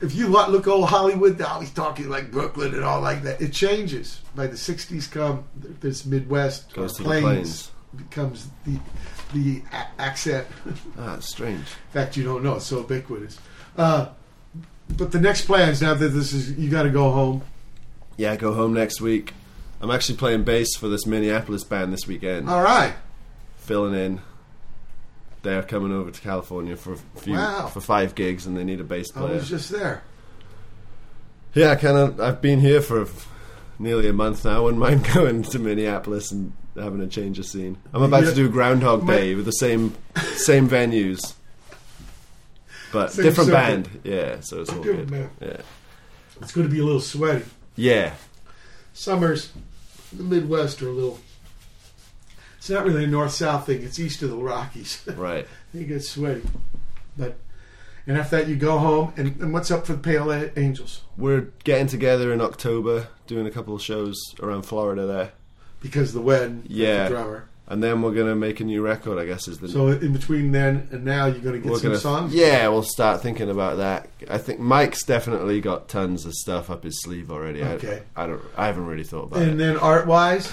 Speaker 1: if you look, old Hollywood now, he's talking like Brooklyn and all like that. It changes. By the '60s, come this Midwest
Speaker 2: Goes to the
Speaker 1: plains,
Speaker 2: plains.
Speaker 1: becomes the the a- accent.
Speaker 2: Ah, strange.
Speaker 1: In fact, you don't know it's so ubiquitous. Uh, but the next plans now that this is, you got to go home.
Speaker 2: Yeah, go home next week. I'm actually playing bass for this Minneapolis band this weekend.
Speaker 1: All right.
Speaker 2: Filling in. They're coming over to California for a few
Speaker 1: Wow.
Speaker 2: for five gigs, and they need a bass player.
Speaker 1: I was just there.
Speaker 2: Yeah, kind of. I've been here for nearly a month now. I Wouldn't mind going to Minneapolis and having a change of scene. I'm about
Speaker 1: Yeah.
Speaker 2: to do Groundhog Day with the same same venues, but
Speaker 1: Same
Speaker 2: different band. Yeah, so it's all good.
Speaker 1: band.
Speaker 2: Yeah,
Speaker 1: It's going to be a little sweaty.
Speaker 2: Yeah.
Speaker 1: Summers, the Midwest are a little. It's not really a north south thing. It's east of the Rockies.
Speaker 2: Right.
Speaker 1: it gets sweaty, but and after that you go home. And, and what's up for the Pale A- Angels?
Speaker 2: We're getting together in October, doing a couple of shows around Florida there.
Speaker 1: Because the Wen,
Speaker 2: Yeah,
Speaker 1: the drummer.
Speaker 2: And then we're gonna make a new record. I guess is the
Speaker 1: So in between then and now, you're going to get some
Speaker 2: gonna
Speaker 1: songs.
Speaker 2: yeah we'll start thinking about that. I think Mike's definitely got tons of stuff up his sleeve already. I-
Speaker 1: Okay.
Speaker 2: I, don't. I haven't really thought about it.
Speaker 1: And then art wise,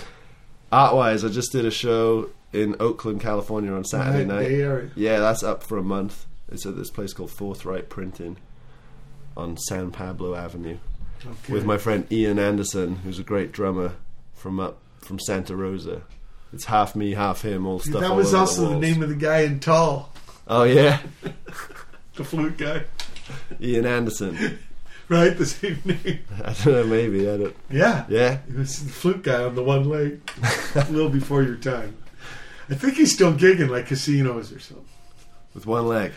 Speaker 2: Art wise, I just did a show in Oakland, California on Saturday
Speaker 1: Right,
Speaker 2: night. Yeah, that's up for a month. It's at this place called Forthright Printing on San Pablo Avenue
Speaker 1: Okay.
Speaker 2: with my friend Ian Anderson, who's a great drummer from up from Santa Rosa. It's half me, half him, all stuff.
Speaker 1: that
Speaker 2: all
Speaker 1: was
Speaker 2: over
Speaker 1: also the
Speaker 2: walls.
Speaker 1: name of the guy in Tall,
Speaker 2: Oh yeah,
Speaker 1: the flute guy.
Speaker 2: Ian Anderson.
Speaker 1: Right, the same name.
Speaker 2: I don't know, maybe I don't.
Speaker 1: Yeah.
Speaker 2: Yeah.
Speaker 1: it was the flute guy on the one leg. a little before your time. I think he's still gigging like casinos or something.
Speaker 2: With one leg.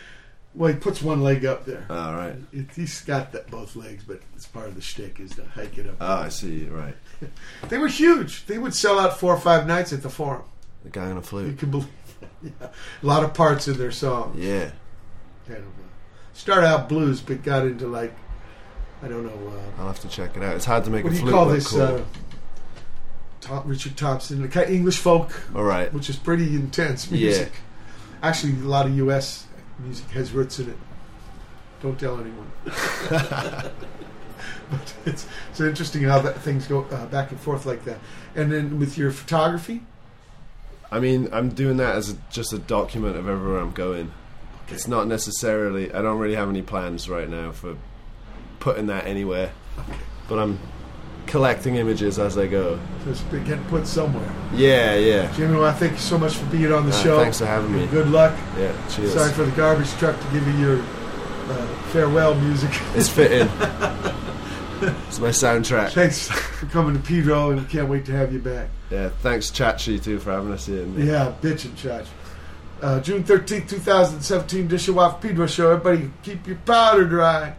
Speaker 1: Well, he puts one leg up there.
Speaker 2: All right.
Speaker 1: It, he's got that both legs, but it's part of the shtick is to hike it up.
Speaker 2: Oh, I see. Right.
Speaker 1: They were huge. They would sell out four or five nights at the Forum.
Speaker 2: The guy on a
Speaker 1: You
Speaker 2: flute.
Speaker 1: can believe. yeah. A lot of parts in their song.
Speaker 2: Yeah.
Speaker 1: Started out blues, but got into like I don't know. Uh,
Speaker 2: I'll have to check it out. It's hard to make
Speaker 1: what
Speaker 2: a
Speaker 1: do you call this? Uh, Tom, Richard Thompson, the English folk,
Speaker 2: All right.
Speaker 1: which is pretty intense music.
Speaker 2: Yeah.
Speaker 1: music. Actually, a lot of U.S. music has roots in it. Don't tell anyone. but it's it's interesting how that things go uh, back and forth like that. And then with your photography,
Speaker 2: I mean, I'm doing that as a, just a document of everywhere I'm going. It's not necessarily. I don't really have any plans right now for putting that anywhere, but I'm collecting images as I go.
Speaker 1: so it's getting put somewhere.
Speaker 2: Yeah, yeah.
Speaker 1: Jimmy, well, I thank you so much for being on the
Speaker 2: Uh,
Speaker 1: show.
Speaker 2: thanks for having me.
Speaker 1: Good luck.
Speaker 2: Yeah, cheers.
Speaker 1: Sorry for the garbage truck to give you your uh, farewell music.
Speaker 2: It's fitting. it's my soundtrack.
Speaker 1: Thanks for coming to Pedro, and can't wait to have you back.
Speaker 2: Yeah, thanks Chachi too for having us in.
Speaker 1: Yeah, bitch and charge. Uh, June 13th, 2017, Dishawaf Pedro Show. Everybody keep your powder dry.